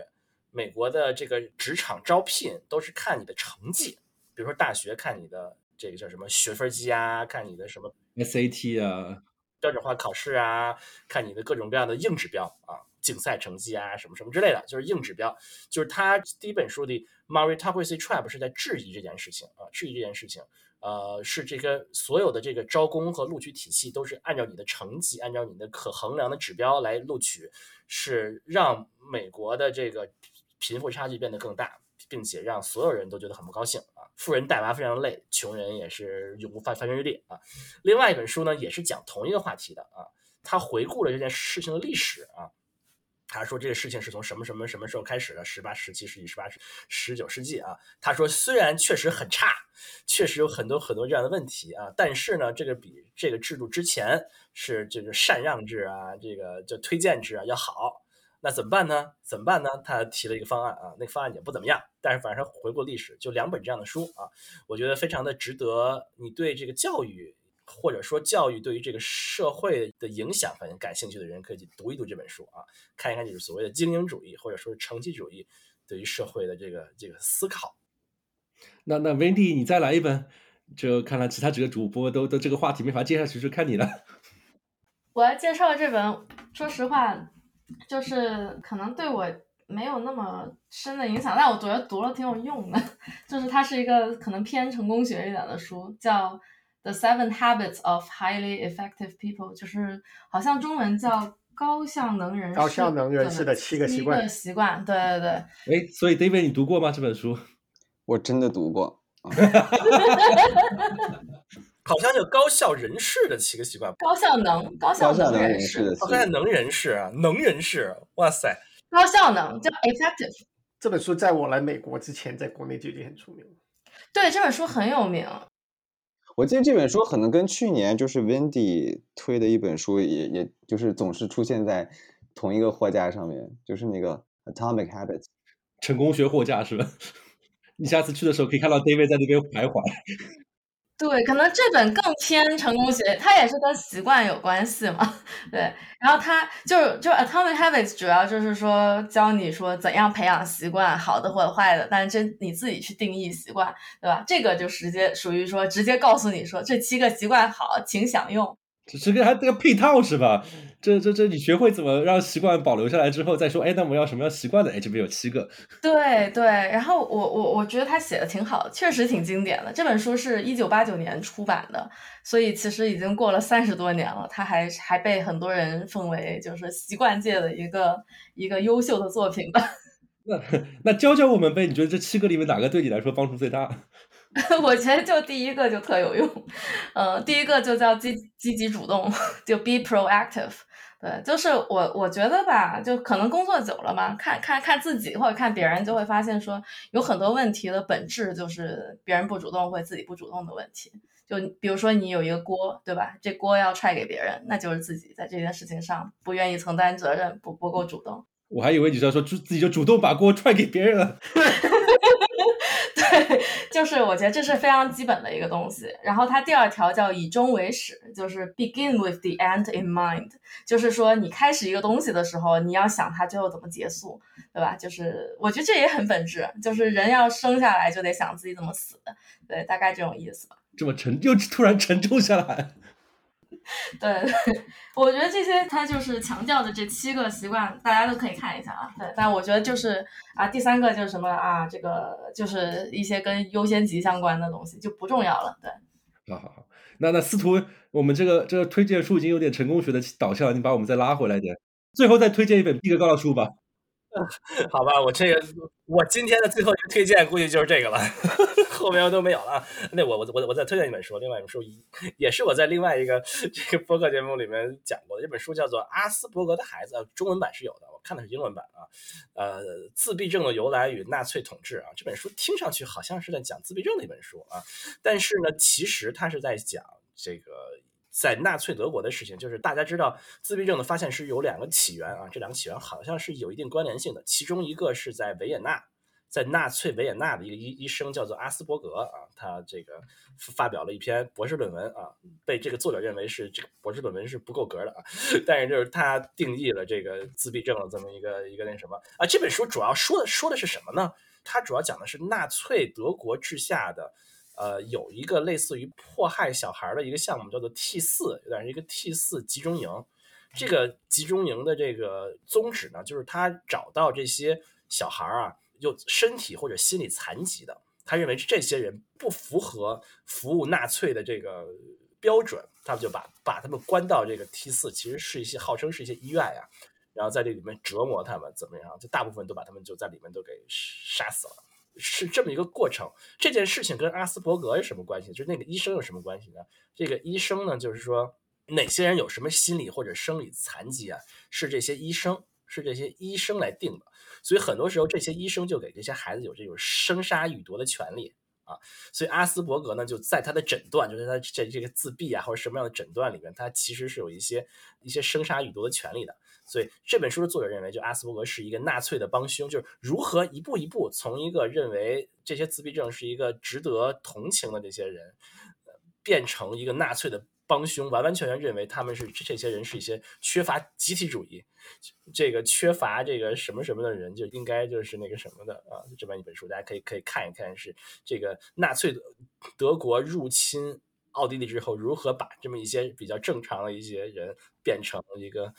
美国的这个职场招聘都是看你的成绩，比如说大学看你的这个叫什么学分机啊，看你的什么 SAT 啊，标准化考试啊，看你的各种各样的硬指标啊，竞赛成绩啊，什么什么之类的，就是硬指标。就是他第一本书的 Meritocracy Trap 是在质疑这件事情啊，质疑这件事情。呃，是这个所有的这个招工和录取体系都是按照你的成绩，按照你的可衡量的指标来录取，是让美国的这个贫富差距变得更大，并且让所有人都觉得很不高兴啊！富人带娃非常累，穷人也是永无翻翻身之地啊！另外一本书呢，也是讲同一个话题的啊，他回顾了这件事情的历史啊。他说这个事情是从什么什么什么时候开始的？十八、十七世纪、十八、十九世纪啊。他说虽然确实很差，确实有很多很多这样的问题啊，但是呢，这个比这个制度之前是这个禅让制啊，这个就推荐制啊要好。那怎么办呢？怎么办呢？他提了一个方案啊，那个方案也不怎么样，但是反正回顾历史，就两本这样的书啊，我觉得非常的值得你对这个教育。或者说教育对于这个社会的影响反正感兴趣的人，可以去读一读这本书啊，看一看就是所谓的精英主义或者说是成绩主义对于社会的这个这个思考。那那 Wendy，你再来一本，就看来其他几个主播都都这个话题没法接下去，就看你了。<laughs> 我要介绍这本，说实话，就是可能对我没有那么深的影响，但我觉得读了挺有用的。<laughs> 就是它是一个可能偏成功学一点的书，叫。The Seven Habits of Highly Effective People，就是好像中文叫高效能人士。高效能人士的七个习惯。习惯，对对对。哎，所以 David，你读过吗？这本书？我真的读过。<laughs> <laughs> 好像叫高效人士的七个习惯。高效能，高效能人士的。高效能人士啊，能人士，哇塞！高效能叫 effective。这本书在我来美国之前，在国内就已经很出名了。对，这本书很有名。我记得这本书可能跟去年就是 Wendy 推的一本书，也也就是总是出现在同一个货架上面，就是那个 Atomic Habits，成功学货架是吧？<laughs> 你下次去的时候可以看到 David 在那边徘徊。对，可能这本更偏成功学，它也是跟习惯有关系嘛。<laughs> 对，然后它就就 Atomic Habits 主要就是说教你说怎样培养习惯，好的或者坏的，但是这你自己去定义习惯，对吧？这个就直接属于说直接告诉你说这七个习惯好，请享用。这这个还这个配套是吧？这这这，你学会怎么让习惯保留下来之后再说，哎，那我们要什么样习惯的？哎，这边有七个。对对，然后我我我觉得他写的挺好，确实挺经典的。这本书是一九八九年出版的，所以其实已经过了三十多年了，他还还被很多人奉为就是习惯界的一个一个优秀的作品吧。<laughs> 那那教教我们呗？你觉得这七个里面哪个对你来说帮助最大？<laughs> 我觉得就第一个就特有用，嗯，第一个就叫积积极主动，<laughs> 就 be proactive。对，就是我我觉得吧，就可能工作久了嘛，看看看自己或者看别人，就会发现说有很多问题的本质就是别人不主动或自己不主动的问题。就比如说你有一个锅，对吧？这锅要踹给别人，那就是自己在这件事情上不愿意承担责任，不不够主动。我还以为你是要说自己就主动把锅踹给别人了。<laughs> 对，就是我觉得这是非常基本的一个东西。然后它第二条叫以终为始，就是 begin with the end in mind，就是说你开始一个东西的时候，你要想它最后怎么结束，对吧？就是我觉得这也很本质，就是人要生下来就得想自己怎么死，对，大概这种意思吧。这么沉，又突然沉重下来。<laughs> 对，我觉得这些他就是强调的这七个习惯，大家都可以看一下啊。对，但我觉得就是啊，第三个就是什么啊，这个就是一些跟优先级相关的东西就不重要了。对，好好好，那那司徒，我们这个这个推荐书已经有点成功学的导向了，你把我们再拉回来点，最后再推荐一本毕格高的书吧。<laughs> 好吧，我这个我今天的最后一个推荐估计就是这个了，后面都没有了。那我我我我再推荐一本书，另外一本书也是我在另外一个这个播客节目里面讲过的，这本书叫做《阿斯伯格的孩子》，中文版是有的，我看的是英文版啊。呃，自闭症的由来与纳粹统治啊，这本书听上去好像是在讲自闭症的一本书啊，但是呢，其实它是在讲这个。在纳粹德国的事情，就是大家知道自闭症的发现是有两个起源啊，这两个起源好像是有一定关联性的。其中一个是在维也纳，在纳粹维也纳的一个医医生叫做阿斯伯格啊，他这个发表了一篇博士论文啊，被这个作者认为是这个博士论文是不够格的啊，<laughs> 但是就是他定义了这个自闭症的这么一个一个那什么啊。这本书主要说的说的是什么呢？它主要讲的是纳粹德国治下的。呃，有一个类似于迫害小孩的一个项目，叫做 T 四，有点是一个 T 四集中营。这个集中营的这个宗旨呢，就是他找到这些小孩啊，有身体或者心理残疾的，他认为这些人不符合服务纳粹的这个标准，他们就把把他们关到这个 T 四，其实是一些号称是一些医院呀，然后在这里面折磨他们，怎么样？就大部分都把他们就在里面都给杀死了。是这么一个过程。这件事情跟阿斯伯格有什么关系？就是那个医生有什么关系呢？这个医生呢，就是说哪些人有什么心理或者生理残疾啊？是这些医生是这些医生来定的，所以很多时候这些医生就给这些孩子有这种生杀予夺的权利啊。所以阿斯伯格呢，就在他的诊断，就是他这这个自闭啊或者什么样的诊断里面，他其实是有一些一些生杀予夺的权利的。所以这本书的作者认为，就阿斯伯格是一个纳粹的帮凶，就是如何一步一步从一个认为这些自闭症是一个值得同情的这些人，变成一个纳粹的。帮凶完完全全认为他们是这些人是一些缺乏集体主义，这个缺乏这个什么什么的人就应该就是那个什么的啊。这么一本书，大家可以可以看一看，是这个纳粹德国入侵奥地利之后，如何把这么一些比较正常的一些人变成一个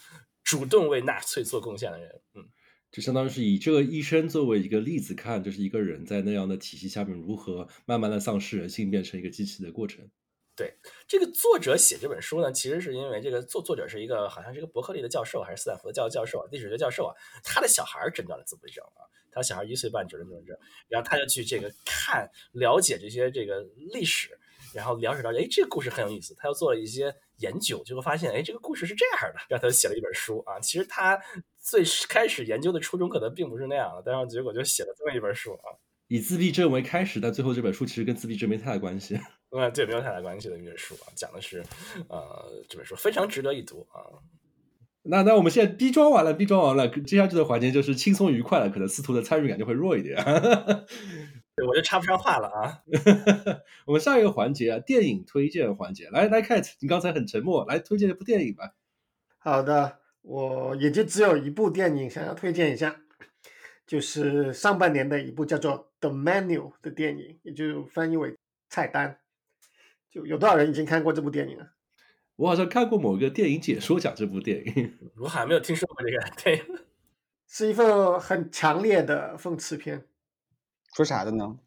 主动为纳粹做贡献的人。嗯，就相当于是以这个医生作为一个例子看，就是一个人在那样的体系下面如何慢慢的丧失人性，变成一个机器的过程。对这个作者写这本书呢，其实是因为这个作作者是一个好像是一个伯克利的教授，还是斯坦福的教教授啊，历史学教授啊，他的小孩诊断了自闭症啊，他小孩一岁半诊断自闭症，然后他就去这个看了解这些这个历史，然后了解到哎这个故事很有意思，他又做了一些研究，就会发现哎这个故事是这样的，然后他就写了一本书啊，其实他最开始研究的初衷可能并不是那样的，但是结果就写了这么一本书啊，以自闭症为开始，但最后这本书其实跟自闭症没太大关系。呃，这没有太大关系的一本书啊，讲的是，呃，这本书非常值得一读啊。那那我们现在逼装完了，逼装完了，接下去的环节就是轻松愉快了，可能司徒的参与感就会弱一点。对，我就插不上话了啊。<laughs> 我们下一个环节啊，电影推荐环节，来来，Cat，你刚才很沉默，来推荐一部电影吧。好的，我也就只有一部电影想要推荐一下，就是上半年的一部叫做《The Menu》的电影，也就翻译为菜单。就有多少人已经看过这部电影了？我好像看过某个电影解说讲这部电影，<laughs> 我好像没有听说过这个电影。<laughs> 是一份很强烈的讽刺片。说啥的呢？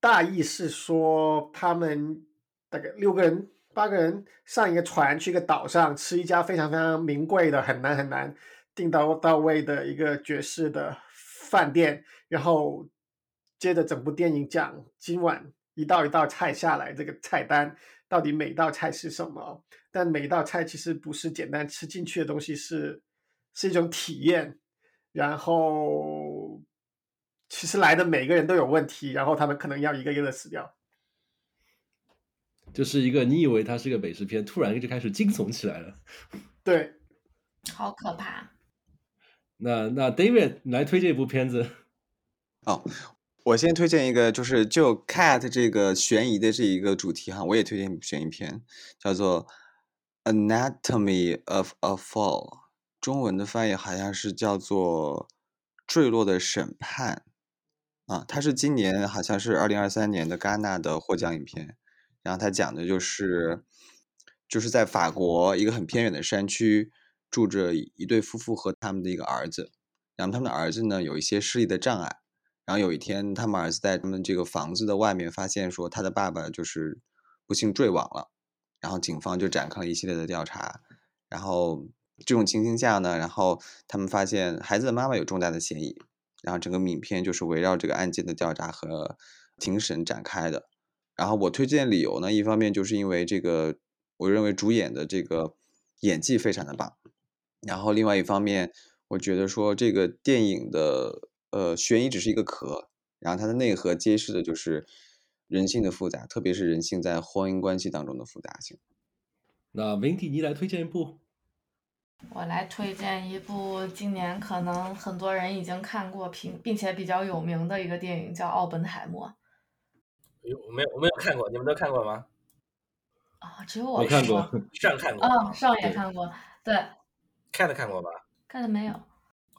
大意是说，他们大概六个人、八个人上一个船去一个岛上吃一家非常非常名贵的、很难很难订到到位的一个爵士的饭店，然后接着整部电影讲今晚。一道一道菜下来，这个菜单到底每道菜是什么？但每一道菜其实不是简单吃进去的东西，是是一种体验。然后其实来的每个人都有问题，然后他们可能要一个一个的死掉。就是一个你以为它是个美食片，突然就开始惊悚起来了。对，好可怕。那那 David 来推荐一部片子。哦。我先推荐一个，就是就 cat 这个悬疑的这一个主题哈，我也推荐悬疑片，叫做《Anatomy of a Fall》，中文的翻译好像是叫做《坠落的审判》啊，它是今年好像是二零二三年的戛纳的获奖影片，然后它讲的就是就是在法国一个很偏远的山区住着一对夫妇和他们的一个儿子，然后他们的儿子呢有一些视力的障碍。然后有一天，他们儿子在他们这个房子的外面发现，说他的爸爸就是不幸坠亡了。然后警方就展开了一系列的调查。然后这种情形下呢，然后他们发现孩子的妈妈有重大的嫌疑。然后整个影片就是围绕这个案件的调查和庭审展开的。然后我推荐理由呢，一方面就是因为这个，我认为主演的这个演技非常的棒。然后另外一方面，我觉得说这个电影的。呃，悬疑只是一个壳，然后它的内核揭示的就是人性的复杂，特别是人性在婚姻关系当中的复杂性。那 Vindy，你来推荐一部？我来推荐一部今年可能很多人已经看过，并并且比较有名的一个电影，叫《奥本海默》。有我没有我没有看过，你们都看过吗？啊，只有我看过，上看过啊，上也看过，对。看的看过吧？看的没有。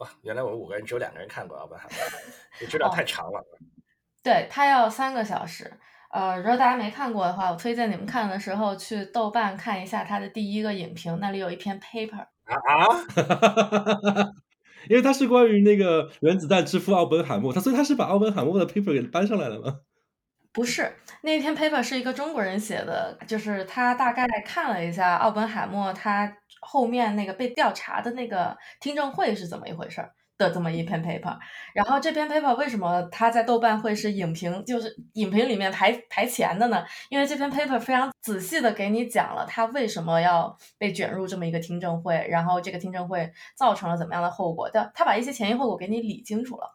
哇，原来我们五个人只有两个人看过《奥本海默 <laughs>》，你知道太长了。<laughs> 对，它要三个小时。呃，如果大家没看过的话，我推荐你们看的时候去豆瓣看一下它的第一个影评，那里有一篇 paper。啊啊！<laughs> 因为它是关于那个原子弹之父奥本海默，他所以他是把奥本海默的 paper 给搬上来了吗？不是，那篇 paper 是一个中国人写的，就是他大概看了一下奥本海默他后面那个被调查的那个听证会是怎么一回事儿的这么一篇 paper，然后这篇 paper 为什么它在豆瓣会是影评，就是影评里面排排前的呢？因为这篇 paper 非常仔细的给你讲了他为什么要被卷入这么一个听证会，然后这个听证会造成了怎么样的后果，他他把一些前因后果给你理清楚了。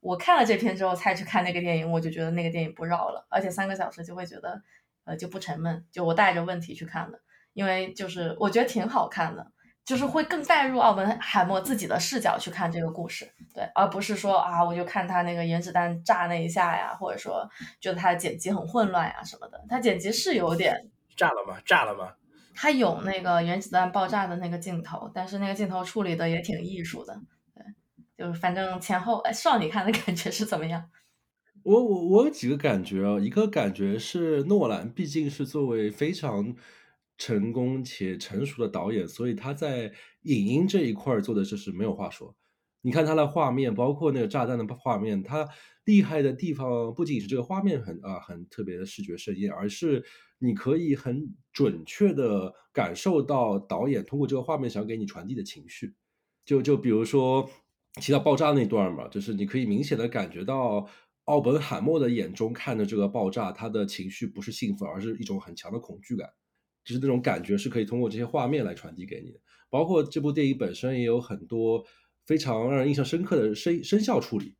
我看了这篇之后才去看那个电影，我就觉得那个电影不绕了，而且三个小时就会觉得呃就不沉闷，就我带着问题去看的，因为就是我觉得挺好看的。就是会更带入奥本海默自己的视角去看这个故事，对，而不是说啊，我就看他那个原子弹炸那一下呀，或者说觉得他的剪辑很混乱呀什么的。他剪辑是有点炸了吗？炸了吗？他有那个原子弹爆炸的那个镜头，但是那个镜头处理的也挺艺术的，对，就是反正前后，哎，少女看的感觉是怎么样？<laughs> 我我我有几个感觉啊，一个感觉是诺兰毕竟是作为非常。成功且成熟的导演，所以他在影音这一块做的就是没有话说。你看他的画面，包括那个炸弹的画面，他厉害的地方不仅是这个画面很啊很特别的视觉盛宴，而是你可以很准确的感受到导演通过这个画面想给你传递的情绪。就就比如说提到爆炸那段嘛，就是你可以明显的感觉到奥本海默的眼中看着这个爆炸，他的情绪不是兴奋，而是一种很强的恐惧感。就是那种感觉是可以通过这些画面来传递给你的，包括这部电影本身也有很多非常让人印象深刻的声声效处理，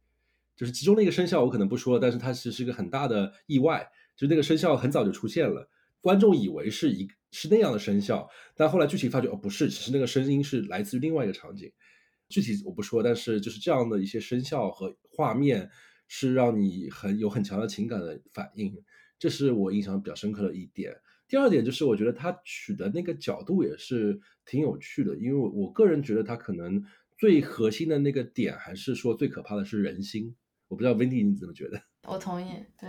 就是其中的一个声效我可能不说了，但是它其实是一个很大的意外，就是那个声效很早就出现了，观众以为是一是那样的声效，但后来剧情发觉哦不是，其实那个声音是来自于另外一个场景，具体我不说，但是就是这样的一些声效和画面是让你很有很强的情感的反应，这是我印象比较深刻的一点。第二点就是，我觉得他取的那个角度也是挺有趣的，因为我我个人觉得他可能最核心的那个点，还是说最可怕的是人心。我不知道 Wendy 你怎么觉得？我同意，对，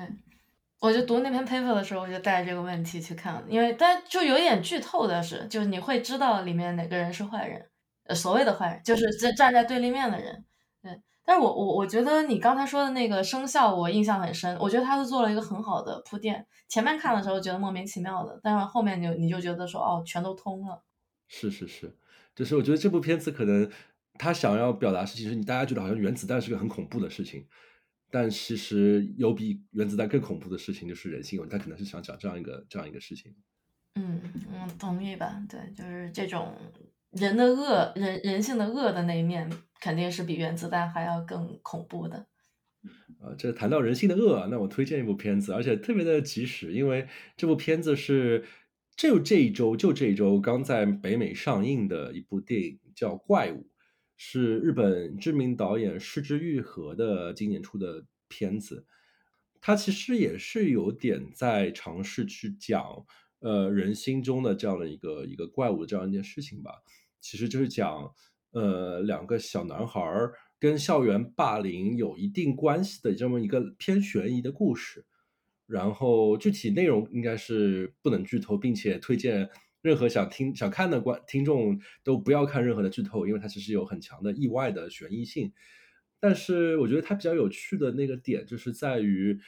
我就读那篇 paper 的时候，我就带着这个问题去看，因为但就有点剧透的是，就是你会知道里面哪个人是坏人，所谓的坏人，就是在站在对立面的人。对但是我我我觉得你刚才说的那个生肖，我印象很深。我觉得他是做了一个很好的铺垫。前面看的时候觉得莫名其妙的，但是后面就你就觉得说哦，全都通了。是是是，就是我觉得这部片子可能他想要表达是，其实你大家觉得好像原子弹是个很恐怖的事情，但其实有比原子弹更恐怖的事情，就是人性。他可能是想讲这样一个这样一个事情。嗯嗯，同意吧？对，就是这种。人的恶，人人性的恶的那一面，肯定是比原子弹还要更恐怖的。啊，这谈到人性的恶，那我推荐一部片子，而且特别的及时，因为这部片子是就这一周就这一周刚在北美上映的一部电影，叫《怪物》，是日本知名导演失之愈合的今年出的片子。他其实也是有点在尝试去讲，呃，人心中的这样的一个一个怪物的这样一件事情吧。其实就是讲，呃，两个小男孩儿跟校园霸凌有一定关系的这么一个偏悬疑的故事。然后具体内容应该是不能剧透，并且推荐任何想听想看的观听众都不要看任何的剧透，因为它其实有很强的意外的悬疑性。但是我觉得它比较有趣的那个点就是在于，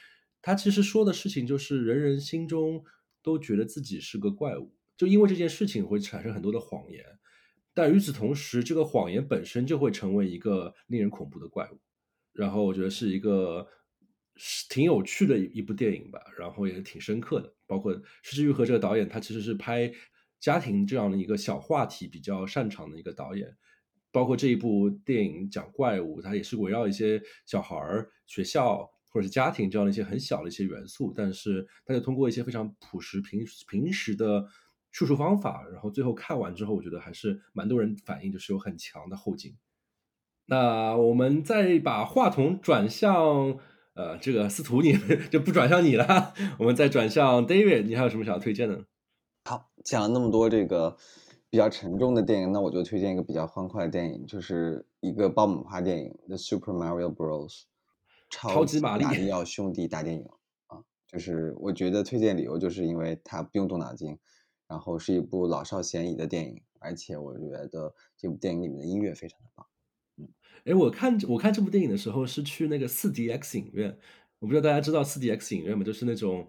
它其实说的事情就是人人心中都觉得自己是个怪物，就因为这件事情会产生很多的谎言。但与此同时，这个谎言本身就会成为一个令人恐怖的怪物。然后我觉得是一个是挺有趣的一部电影吧，然后也挺深刻的。包括施之愈合这个导演，他其实是拍家庭这样的一个小话题比较擅长的一个导演。包括这一部电影讲怪物，它也是围绕一些小孩儿、学校或者是家庭这样的一些很小的一些元素，但是他就通过一些非常朴实、平平时的。叙述方法，然后最后看完之后，我觉得还是蛮多人反映，就是有很强的后劲。那我们再把话筒转向，呃，这个司徒，<laughs> 你就不转向你了，我们再转向 David，你还有什么想要推荐的？好，讲了那么多这个比较沉重的电影，那我就推荐一个比较欢快的电影，就是一个爆米花电影《The Super Mario Bros》，超级马里奥兄弟大电影啊，就是我觉得推荐理由就是因为它不用动脑筋。然后是一部老少咸宜的电影，而且我觉得这部电影里面的音乐非常的棒。嗯，哎，我看我看这部电影的时候是去那个四 D X 影院，我不知道大家知道 4DX 影院吗？就是那种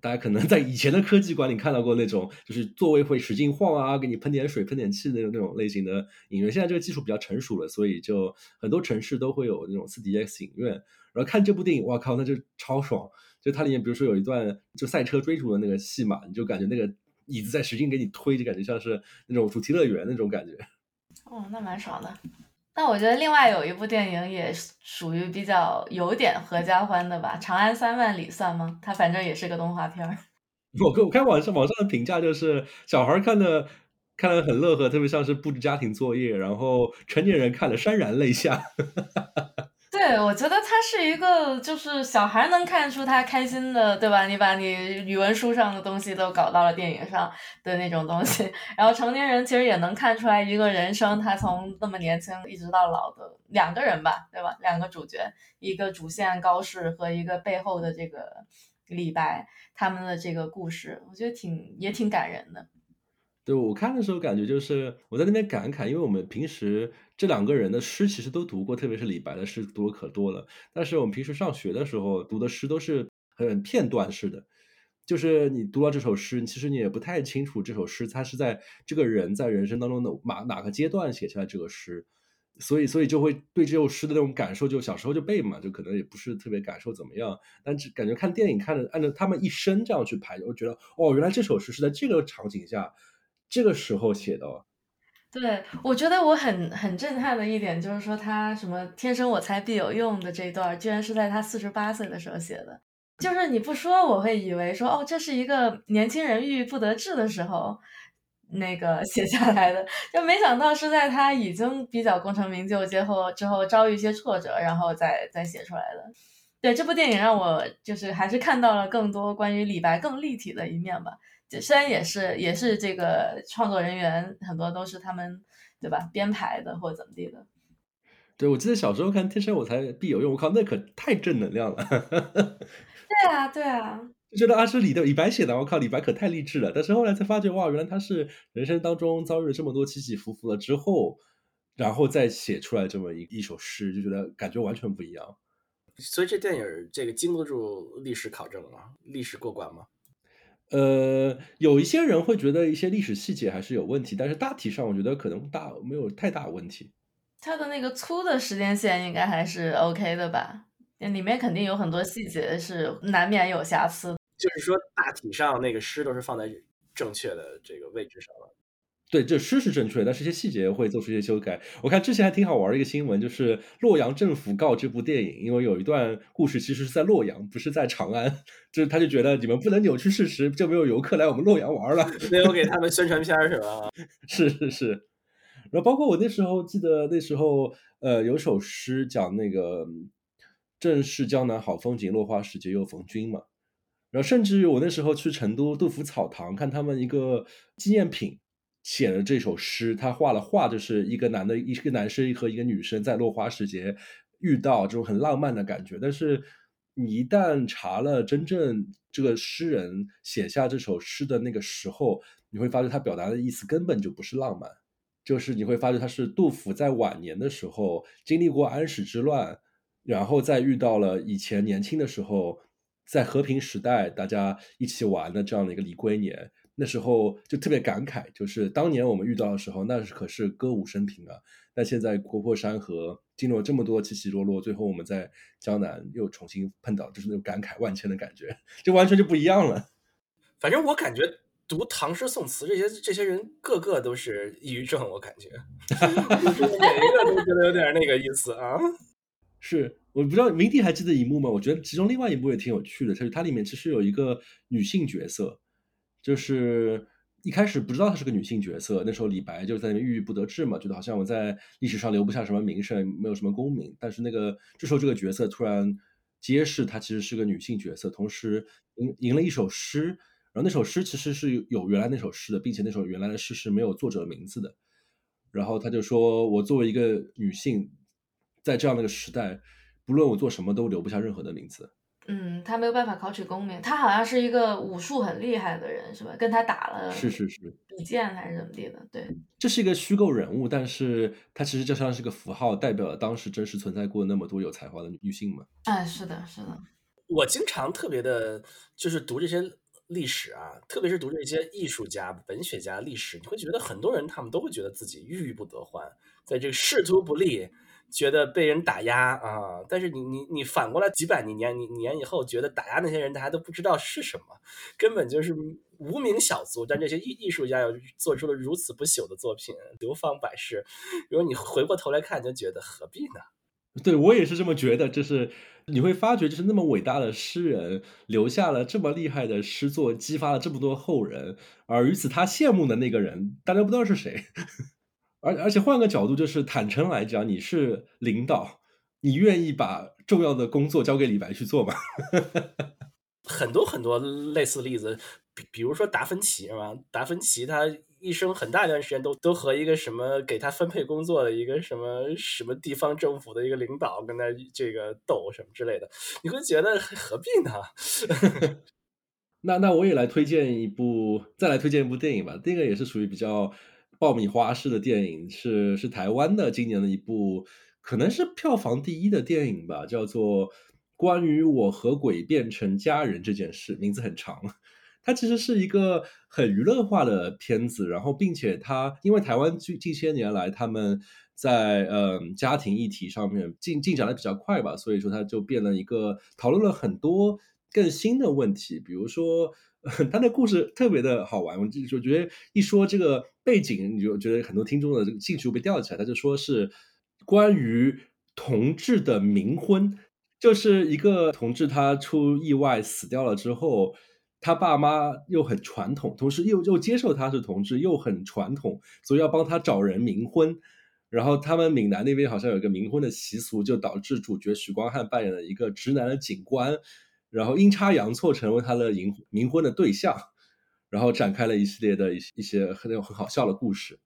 大家可能在以前的科技馆里看到过那种，就是座位会使劲晃啊，给你喷点水、喷点气的那种类型的影院。现在这个技术比较成熟了，所以就很多城市都会有那种 4DX 影院。然后看这部电影，哇靠，那就超爽！就它里面，比如说有一段就赛车追逐的那个戏嘛，你就感觉那个椅子在使劲给你推，就感觉像是那种主题乐园那种感觉。哦，那蛮爽的。但我觉得另外有一部电影也属于比较有点合家欢的吧，《长安三万里》算吗？它反正也是个动画片儿。<laughs> 我我看网上网上的评价就是小孩看的看的很乐呵，特别像是布置家庭作业，然后成年人看了潸然泪下。<laughs> 对，我觉得他是一个，就是小孩能看出他开心的，对吧？你把你语文书上的东西都搞到了电影上的那种东西，然后成年人其实也能看出来一个人生，他从那么年轻一直到老的两个人吧，对吧？两个主角，一个主线高适和一个背后的这个李白，他们的这个故事，我觉得挺也挺感人的。对我看的时候感觉就是我在那边感慨，因为我们平时这两个人的诗其实都读过，特别是李白的诗读的可多了。但是我们平时上学的时候读的诗都是很片段式的，就是你读到这首诗，其实你也不太清楚这首诗他是在这个人在人生当中的哪哪个阶段写下来这个诗，所以所以就会对这首诗的那种感受，就小时候就背嘛，就可能也不是特别感受怎么样。但只感觉看电影看着按照他们一生这样去排，我觉得哦，原来这首诗是在这个场景下。这个时候写的，对我觉得我很很震撼的一点就是说他什么“天生我材必有用”的这一段，居然是在他四十八岁的时候写的。就是你不说，我会以为说哦，这是一个年轻人郁郁不得志的时候那个 <laughs> 写下来的，就没想到是在他已经比较功成名就之后之后遭遇一些挫折，然后再再写出来的。对这部电影让我就是还是看到了更多关于李白更立体的一面吧。虽然也是也是这个创作人员很多都是他们对吧编排的或者怎么地的，对我记得小时候看《天生我材必有用》，我靠那可太正能量了。<laughs> 对啊对啊，就觉得啊是李的李白写的，我靠李白可太励志了。但是后来才发觉哇，原来他是人生当中遭遇了这么多起起伏伏了之后，然后再写出来这么一一首诗，就觉得感觉完全不一样。所以这电影这个经得住历史考证吗？历史过关吗？呃，有一些人会觉得一些历史细节还是有问题，但是大体上我觉得可能大没有太大问题。它的那个粗的时间线应该还是 OK 的吧？里面肯定有很多细节是难免有瑕疵。就是说，大体上那个诗都是放在正确的这个位置上了。对，这诗是正确的，但是一些细节会做出一些修改。我看之前还挺好玩的一个新闻，就是洛阳政府告这部电影，因为有一段故事其实是在洛阳，不是在长安，<laughs> 就是他就觉得你们不能扭曲事实，就没有游客来我们洛阳玩了，<laughs> 没有给他们宣传片是吧？<laughs> 是是是。然后包括我那时候记得那时候，呃，有首诗讲那个“正是江南好风景，落花时节又逢君”嘛。然后甚至我那时候去成都杜甫草堂看他们一个纪念品。写了这首诗，他画了画，就是一个男的，一个男生和一个女生在落花时节遇到，这种很浪漫的感觉。但是你一旦查了真正这个诗人写下这首诗的那个时候，你会发觉他表达的意思根本就不是浪漫，就是你会发觉他是杜甫在晚年的时候经历过安史之乱，然后再遇到了以前年轻的时候在和平时代大家一起玩的这样的一个李龟年。那时候就特别感慨，就是当年我们遇到的时候，那是可是歌舞升平啊。但现在国破山河，经历了这么多起起落落，最后我们在江南又重新碰到，就是那种感慨万千的感觉，<laughs> 就完全就不一样了。反正我感觉读唐诗宋词这些这些人，个个都是抑郁症，我感觉 <laughs> 每一个都觉得有点那个意思啊。<laughs> 是，我不知道明帝还记得一幕吗？我觉得其中另外一幕也挺有趣的，就是它里面其实有一个女性角色。就是一开始不知道她是个女性角色，那时候李白就在那郁郁不得志嘛，觉得好像我在历史上留不下什么名声，没有什么功名。但是那个这时候这个角色突然揭示她其实是个女性角色，同时赢赢了一首诗，然后那首诗其实是有原来那首诗的，并且那首原来的诗是没有作者名字的。然后他就说：“我作为一个女性，在这样的一个时代，不论我做什么都留不下任何的名字。”嗯，他没有办法考取功名。他好像是一个武术很厉害的人，是吧？跟他打了是是是比剑还是怎么地的？对，这是一个虚构人物，但是他其实就像是个符号，代表了当时真实存在过那么多有才华的女性嘛。哎，是的，是的。我经常特别的，就是读这些历史啊，特别是读这些艺术家、文学家历史，你会觉得很多人他们都会觉得自己郁郁不得欢，在这个仕途不利，觉得被人打压啊。但是你你你反过来几百年你年以后，觉得打压那些人大家都不知道是什么，根本就是无名小卒。但这些艺艺术家又做出了如此不朽的作品，流芳百世。如果你回过头来看，就觉得何必呢？<laughs> 对我也是这么觉得，就是你会发觉，就是那么伟大的诗人留下了这么厉害的诗作，激发了这么多后人，而与此他羡慕的那个人，大家不知道是谁。而而且换个角度，就是坦诚来讲，你是领导，你愿意把重要的工作交给李白去做吗？<laughs> 很多很多类似的例子，比比如说达芬奇是吧？达芬奇他。一生很大一段时间都都和一个什么给他分配工作的一个什么什么地方政府的一个领导跟他这个斗什么之类的，你会觉得何必呢？<laughs> 那那我也来推荐一部，再来推荐一部电影吧。这个也是属于比较爆米花式的电影，是是台湾的今年的一部，可能是票房第一的电影吧，叫做《关于我和鬼变成家人这件事》，名字很长。它其实是一个很娱乐化的片子，然后并且它因为台湾近近些年来他们在嗯家庭议题上面进进展的比较快吧，所以说它就变了一个讨论了很多更新的问题，比如说 <laughs> 他的故事特别的好玩，我就觉得一说这个背景，你就觉得很多听众的这个兴趣被吊起来。他就说是关于同志的冥婚，就是一个同志他出意外死掉了之后。他爸妈又很传统，同时又又接受他是同志，又很传统，所以要帮他找人冥婚。然后他们闽南那边好像有一个冥婚的习俗，就导致主角许光汉扮演了一个直男的警官，然后阴差阳错成为他的冥冥婚的对象，然后展开了一系列的一一些很很好笑的故事，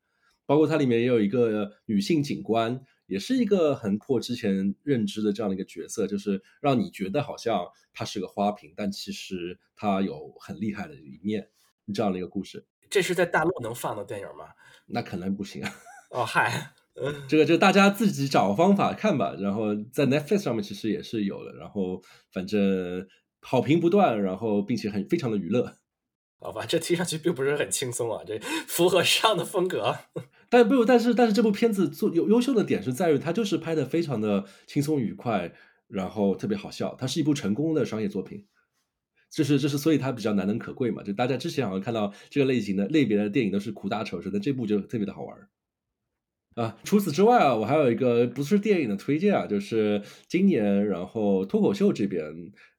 包括它里面也有一个女性警官。也是一个很破之前认知的这样的一个角色，就是让你觉得好像她是个花瓶，但其实她有很厉害的一面，这样的一个故事。这是在大陆能放的电影吗？那可能不行啊。哦嗨，<laughs> 这个就大家自己找方法看吧。然后在 Netflix 上面其实也是有的，然后反正好评不断，然后并且很非常的娱乐。好吧，这听上去并不是很轻松啊，这符合上的风格。<laughs> 但不，但是但是这部片子做优优秀的点是在于它就是拍的非常的轻松愉快，然后特别好笑。它是一部成功的商业作品，这是这是所以它比较难能可贵嘛。就大家之前好像看到这个类型的类别的电影都是苦大仇深，但这部就特别的好玩啊。除此之外啊，我还有一个不是电影的推荐啊，就是今年然后脱口秀这边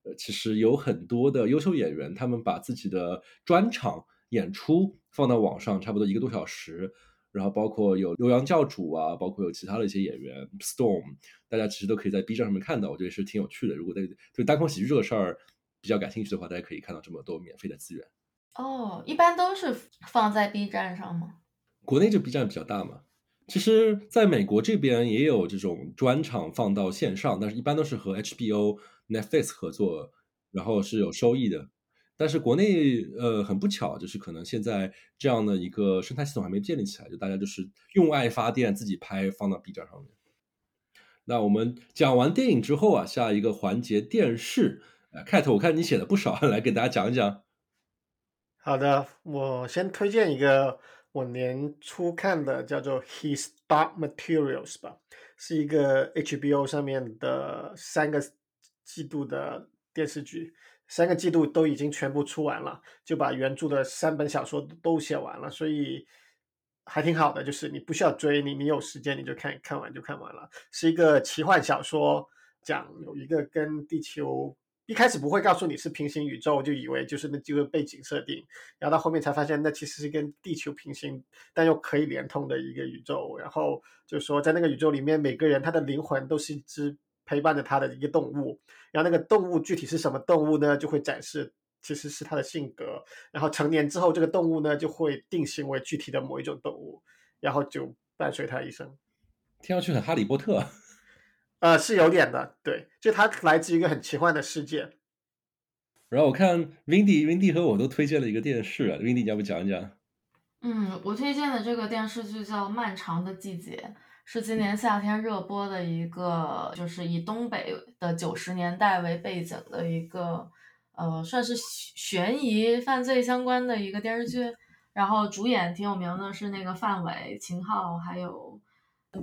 呃其实有很多的优秀演员，他们把自己的专场演出放到网上，差不多一个多小时。然后包括有刘洋教主啊，包括有其他的一些演员，Storm，大家其实都可以在 B 站上面看到，我觉得是挺有趣的。如果对对单口喜剧这个事儿比较感兴趣的话，大家可以看到这么多免费的资源。哦，一般都是放在 B 站上吗？国内就 B 站比较大嘛。其实，在美国这边也有这种专场放到线上，但是一般都是和 HBO、Netflix 合作，然后是有收益的。但是国内呃很不巧，就是可能现在这样的一个生态系统还没建立起来，就大家就是用爱发电，自己拍放到 B 站上面。那我们讲完电影之后啊，下一个环节电视，呃，Cat，我看你写的不少，<laughs> 来给大家讲一讲。好的，我先推荐一个我年初看的，叫做《His Dark Materials》吧，是一个 HBO 上面的三个季度的电视剧。三个季度都已经全部出完了，就把原著的三本小说都写完了，所以还挺好的。就是你不需要追，你你有时间你就看看完就看完了。是一个奇幻小说，讲有一个跟地球一开始不会告诉你是平行宇宙，就以为就是那几个背景设定，然后到后面才发现那其实是跟地球平行但又可以连通的一个宇宙。然后就说在那个宇宙里面，每个人他的灵魂都是一只。陪伴着他的一个动物，然后那个动物具体是什么动物呢？就会展示其实是他的性格。然后成年之后，这个动物呢就会定型为具体的某一种动物，然后就伴随他一生。听上去很哈利波特。呃，是有点的，对，就它来自一个很奇幻的世界。然后我看 Windy，Windy 和我都推荐了一个电视，Windy 要不讲一讲？嗯，我推荐的这个电视剧叫《漫长的季节》。是今年夏天热播的一个，就是以东北的九十年代为背景的一个，呃，算是悬疑犯罪相关的一个电视剧。然后主演挺有名的，是那个范伟、秦昊，还有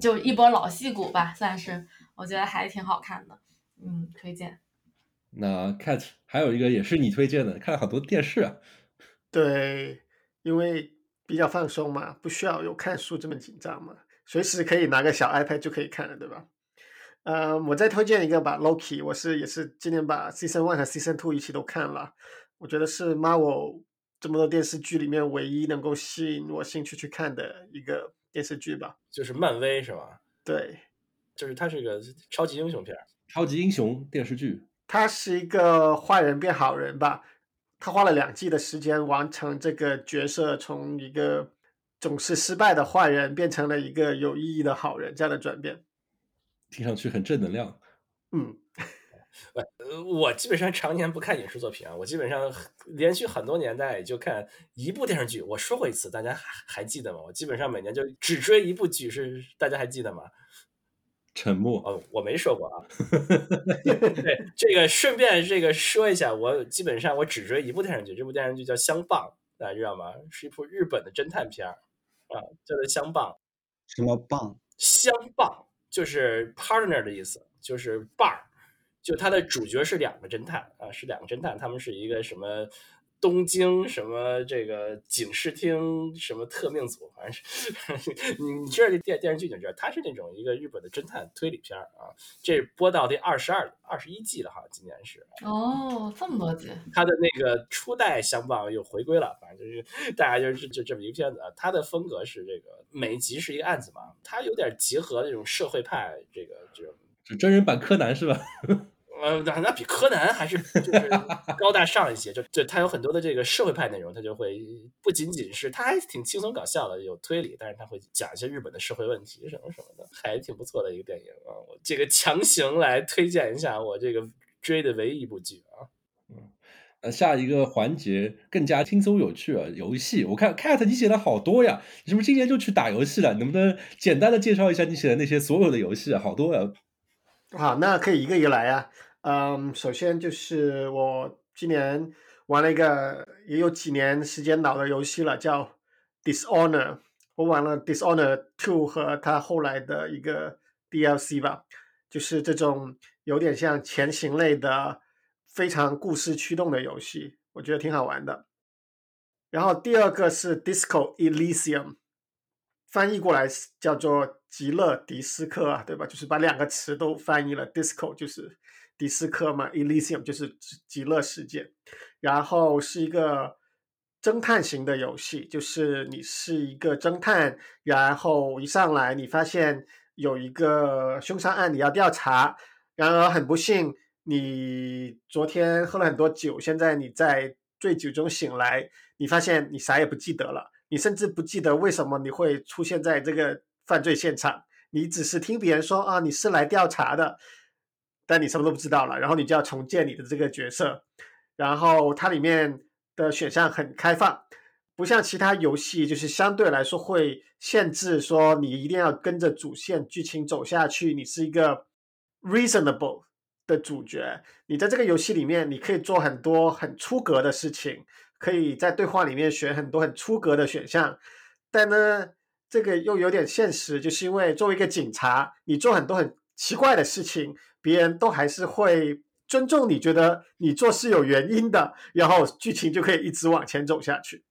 就一波老戏骨吧，算是，我觉得还挺好看的，嗯，推荐。那 Cat 还有一个也是你推荐的，看了好多电视啊。对，因为比较放松嘛，不需要有看书这么紧张嘛，随时可以拿个小 iPad 就可以看了，对吧？呃，我再推荐一个吧，Loki，我是也是今年把 Season One 和 Season Two 一起都看了，我觉得是 Marvel 这么多电视剧里面唯一能够吸引我兴趣去看的一个电视剧吧。就是漫威是吧？对，就是它是个超级英雄片儿。超级英雄电视剧，他是一个坏人变好人吧，他花了两季的时间完成这个角色从一个总是失败的坏人变成了一个有意义的好人这样的转变。听上去很正能量。嗯，<laughs> 呃，我基本上常年不看影视作品啊，我基本上连续很多年代就看一部电视剧。我说过一次，大家还还记得吗？我基本上每年就只追一部剧，是大家还记得吗？沉默。哦，我没说过啊。<laughs> 对，这个顺便这个说一下，我基本上我只追一部电视剧，这部电视剧叫《相棒》，大家知道吗？是一部日本的侦探片儿啊，叫做《相棒》。什么棒？相棒就是 partner 的意思，就是伴儿。就它的主角是两个侦探啊，是两个侦探，他们是一个什么东京什么这个警视厅什么特命组，反正是你 <laughs> 你知道这电电视剧你知道，它是那种一个日本的侦探推理片啊。这播到第二十二、二十一季了哈，今年是。哦，这么多集。他的那个初代相棒又回归了，反正就是大家就是就这么一个片子啊。他的风格是这个每一集是一个案子嘛，他有点结合那种社会派这个这种。就真人版柯南是吧？呃，那那比柯南还是就是高大上一些，就就他有很多的这个社会派内容，他就会不仅仅是他还挺轻松搞笑的，有推理，但是他会讲一些日本的社会问题什么什么的，还挺不错的一个电影啊。我这个强行来推荐一下我这个追的唯一一部剧啊。呃，下一个环节更加轻松有趣啊，游戏。我看 Cat 你写的好多呀，你是不是今年就去打游戏了？能不能简单的介绍一下你写的那些所有的游戏啊？好多呀。好，那可以一个一个来啊。嗯，首先就是我今年玩了一个也有几年时间老的游戏了，叫 Dishonor。我玩了 Dishonor Two 和它后来的一个 DLC 吧，就是这种有点像前行类的、非常故事驱动的游戏，我觉得挺好玩的。然后第二个是 Disco Elysium，翻译过来叫做极乐迪斯科啊，对吧？就是把两个词都翻译了，Disco 就是迪斯科嘛，Elysium 就是极极乐世界。然后是一个侦探型的游戏，就是你是一个侦探，然后一上来你发现有一个凶杀案你要调查，然而很不幸，你昨天喝了很多酒，现在你在醉酒中醒来，你发现你啥也不记得了，你甚至不记得为什么你会出现在这个犯罪现场，你只是听别人说啊你是来调查的，但你什么都不知道了，然后你就要重建你的这个角色。然后它里面的选项很开放，不像其他游戏，就是相对来说会限制说你一定要跟着主线剧情走下去，你是一个 reasonable 的主角。你在这个游戏里面，你可以做很多很出格的事情，可以在对话里面选很多很出格的选项，但呢，这个又有点现实，就是因为作为一个警察，你做很多很奇怪的事情，别人都还是会。尊重你觉得你做事有原因的，然后剧情就可以一直往前走下去。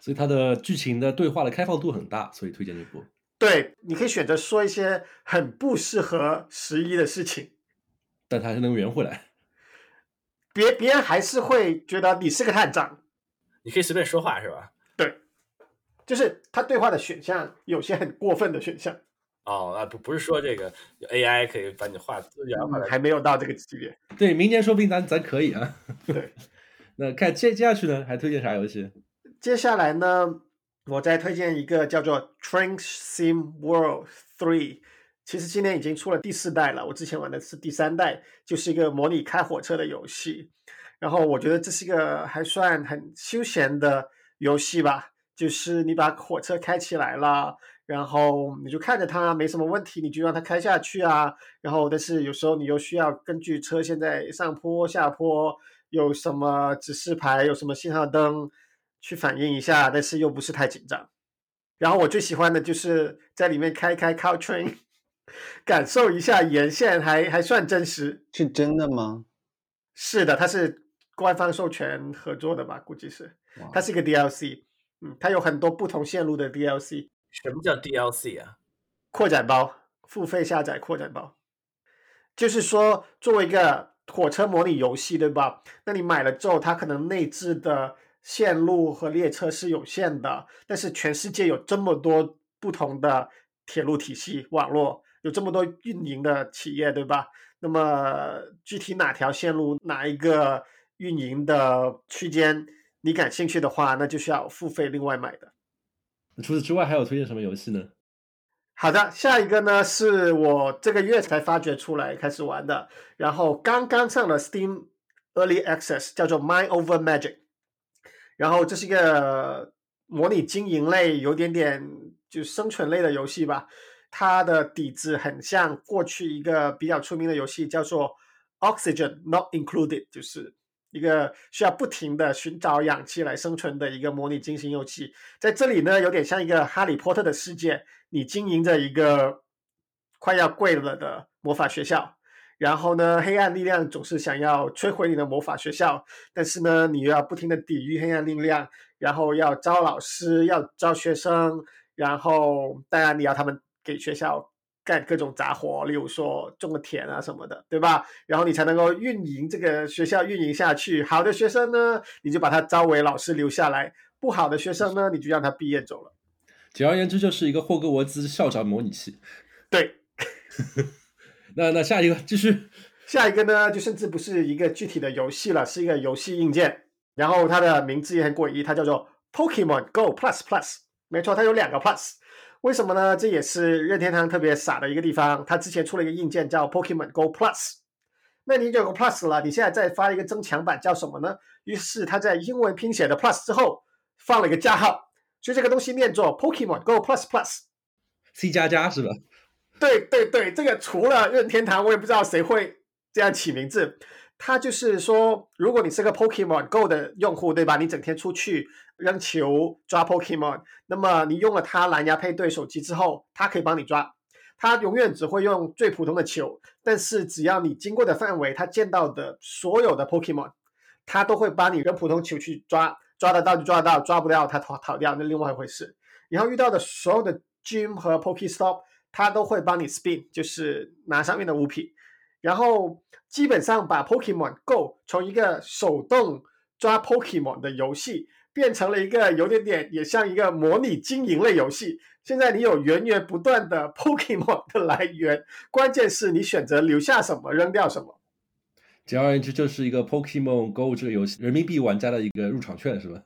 所以它的剧情的对话的开放度很大，所以推荐这部。对，你可以选择说一些很不适合十一的事情，但他还是能圆回来。别别人还是会觉得你是个探长，你可以随便说话是吧？对，就是他对话的选项有些很过分的选项。哦，啊不不是说这个 AI 可以把你画原画还没有到这个级别。对，明年说不定咱咱可以啊。对，<laughs> 那看接接下去呢，还推荐啥游戏？接下来呢，我再推荐一个叫做 Train Sim World Three。其实今年已经出了第四代了，我之前玩的是第三代，就是一个模拟开火车的游戏。然后我觉得这是一个还算很休闲的游戏吧，就是你把火车开起来了。然后你就看着它没什么问题，你就让它开下去啊。然后但是有时候你又需要根据车现在上坡下坡有什么指示牌，有什么信号灯去反应一下，但是又不是太紧张。然后我最喜欢的就是在里面开开 Caltrain，<laughs> 感受一下沿线还还算真实。是真的吗？是的，它是官方授权合作的吧？估计是，它是一个 DLC，嗯，它有很多不同线路的 DLC。什么叫 DLC 啊？扩展包，付费下载扩展包，就是说作为一个火车模拟游戏，对吧？那你买了之后，它可能内置的线路和列车是有限的，但是全世界有这么多不同的铁路体系网络，有这么多运营的企业，对吧？那么具体哪条线路、哪一个运营的区间，你感兴趣的话，那就需要付费另外买的。除此之外，还有推荐什么游戏呢？好的，下一个呢是我这个月才发掘出来开始玩的，然后刚刚上了 Steam Early Access，叫做 Mind Over Magic。然后这是一个模拟经营类，有点点就生存类的游戏吧。它的底子很像过去一个比较出名的游戏，叫做 Oxygen Not Included，就是一个需要不停的寻找氧气来生存的一个模拟经营游戏。在这里呢，有点像一个哈利波特的世界，你经营着一个快要跪了的魔法学校，然后呢，黑暗力量总是想要摧毁你的魔法学校，但是呢，你又要不停的抵御黑暗力量，然后要招老师，要招学生，然后当然你要他们。给学校干各种杂活，例如说种个田啊什么的，对吧？然后你才能够运营这个学校运营下去。好的学生呢，你就把他招为老师留下来；不好的学生呢，你就让他毕业走了。简而言之，就是一个霍格沃兹校长模拟器。对。<laughs> 那那下一个继续，下一个呢，就甚至不是一个具体的游戏了，是一个游戏硬件。然后它的名字也很诡异，它叫做 Pokemon Go Plus Plus。没错，它有两个 Plus。为什么呢？这也是任天堂特别傻的一个地方。他之前出了一个硬件叫 Pokemon Go Plus，那你有个 Plus 了，你现在再发一个增强版叫什么呢？于是他在英文拼写的 Plus 之后放了一个加号，所以这个东西念作 Pokemon Go Plus Plus，C 加加是吧？对对对，这个除了任天堂，我也不知道谁会这样起名字。它就是说，如果你是个 Pokemon Go 的用户，对吧？你整天出去扔球抓 Pokemon，那么你用了它蓝牙配对手机之后，它可以帮你抓。它永远只会用最普通的球，但是只要你经过的范围，它见到的所有的 Pokemon，它都会帮你扔普通球去抓，抓得到就抓得到，抓不到它逃逃掉那另外一回事。然后遇到的所有的 Gym 和 Pokestop，它都会帮你 Spin，就是拿上面的物品。然后基本上把 Pokemon Go 从一个手动抓 Pokemon 的游戏，变成了一个有点点也像一个模拟经营类游戏。现在你有源源不断的 Pokemon 的来源，关键是你选择留下什么，扔掉什么。简而言之，就是一个 Pokemon Go 这个游戏人民币玩家的一个入场券，是吧？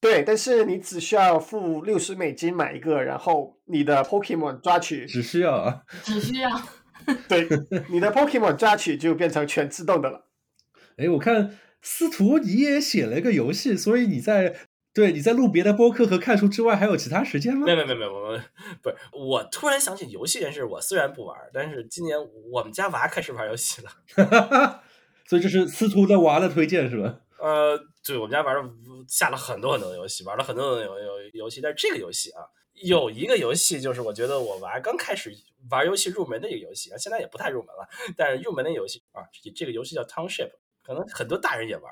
对，但是你只需要付六十美金买一个，然后你的 Pokemon 抓取只需要啊，只需要。<laughs> 对，你的 Pokemon 抓取就变成全自动的了。哎，我看司徒你也写了一个游戏，所以你在对你在录别的播客和看书之外，还有其他时间吗？没有没有没有，我不是我突然想起游戏这件事。我虽然不玩，但是今年我们家娃开始玩游戏了，<laughs> 所以这是司徒的娃的推荐是吧？<laughs> 呃，对，我们家玩下了很多很多的游戏，玩了很多很多游游戏，但是这个游戏啊。有一个游戏，就是我觉得我娃刚开始玩游戏入门的一个游戏啊，现在也不太入门了。但是入门的游戏啊，这个游戏叫 Township，可能很多大人也玩。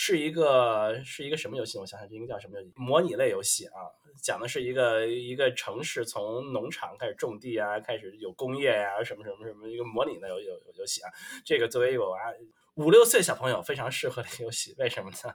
是一个是一个什么游戏？我想想，这应该叫什么游戏？模拟类游戏啊，讲的是一个一个城市从农场开始种地啊，开始有工业呀，什么什么什么一个模拟的游游游戏啊。这个作为一个娃。五六岁小朋友非常适合的游戏，为什么呢？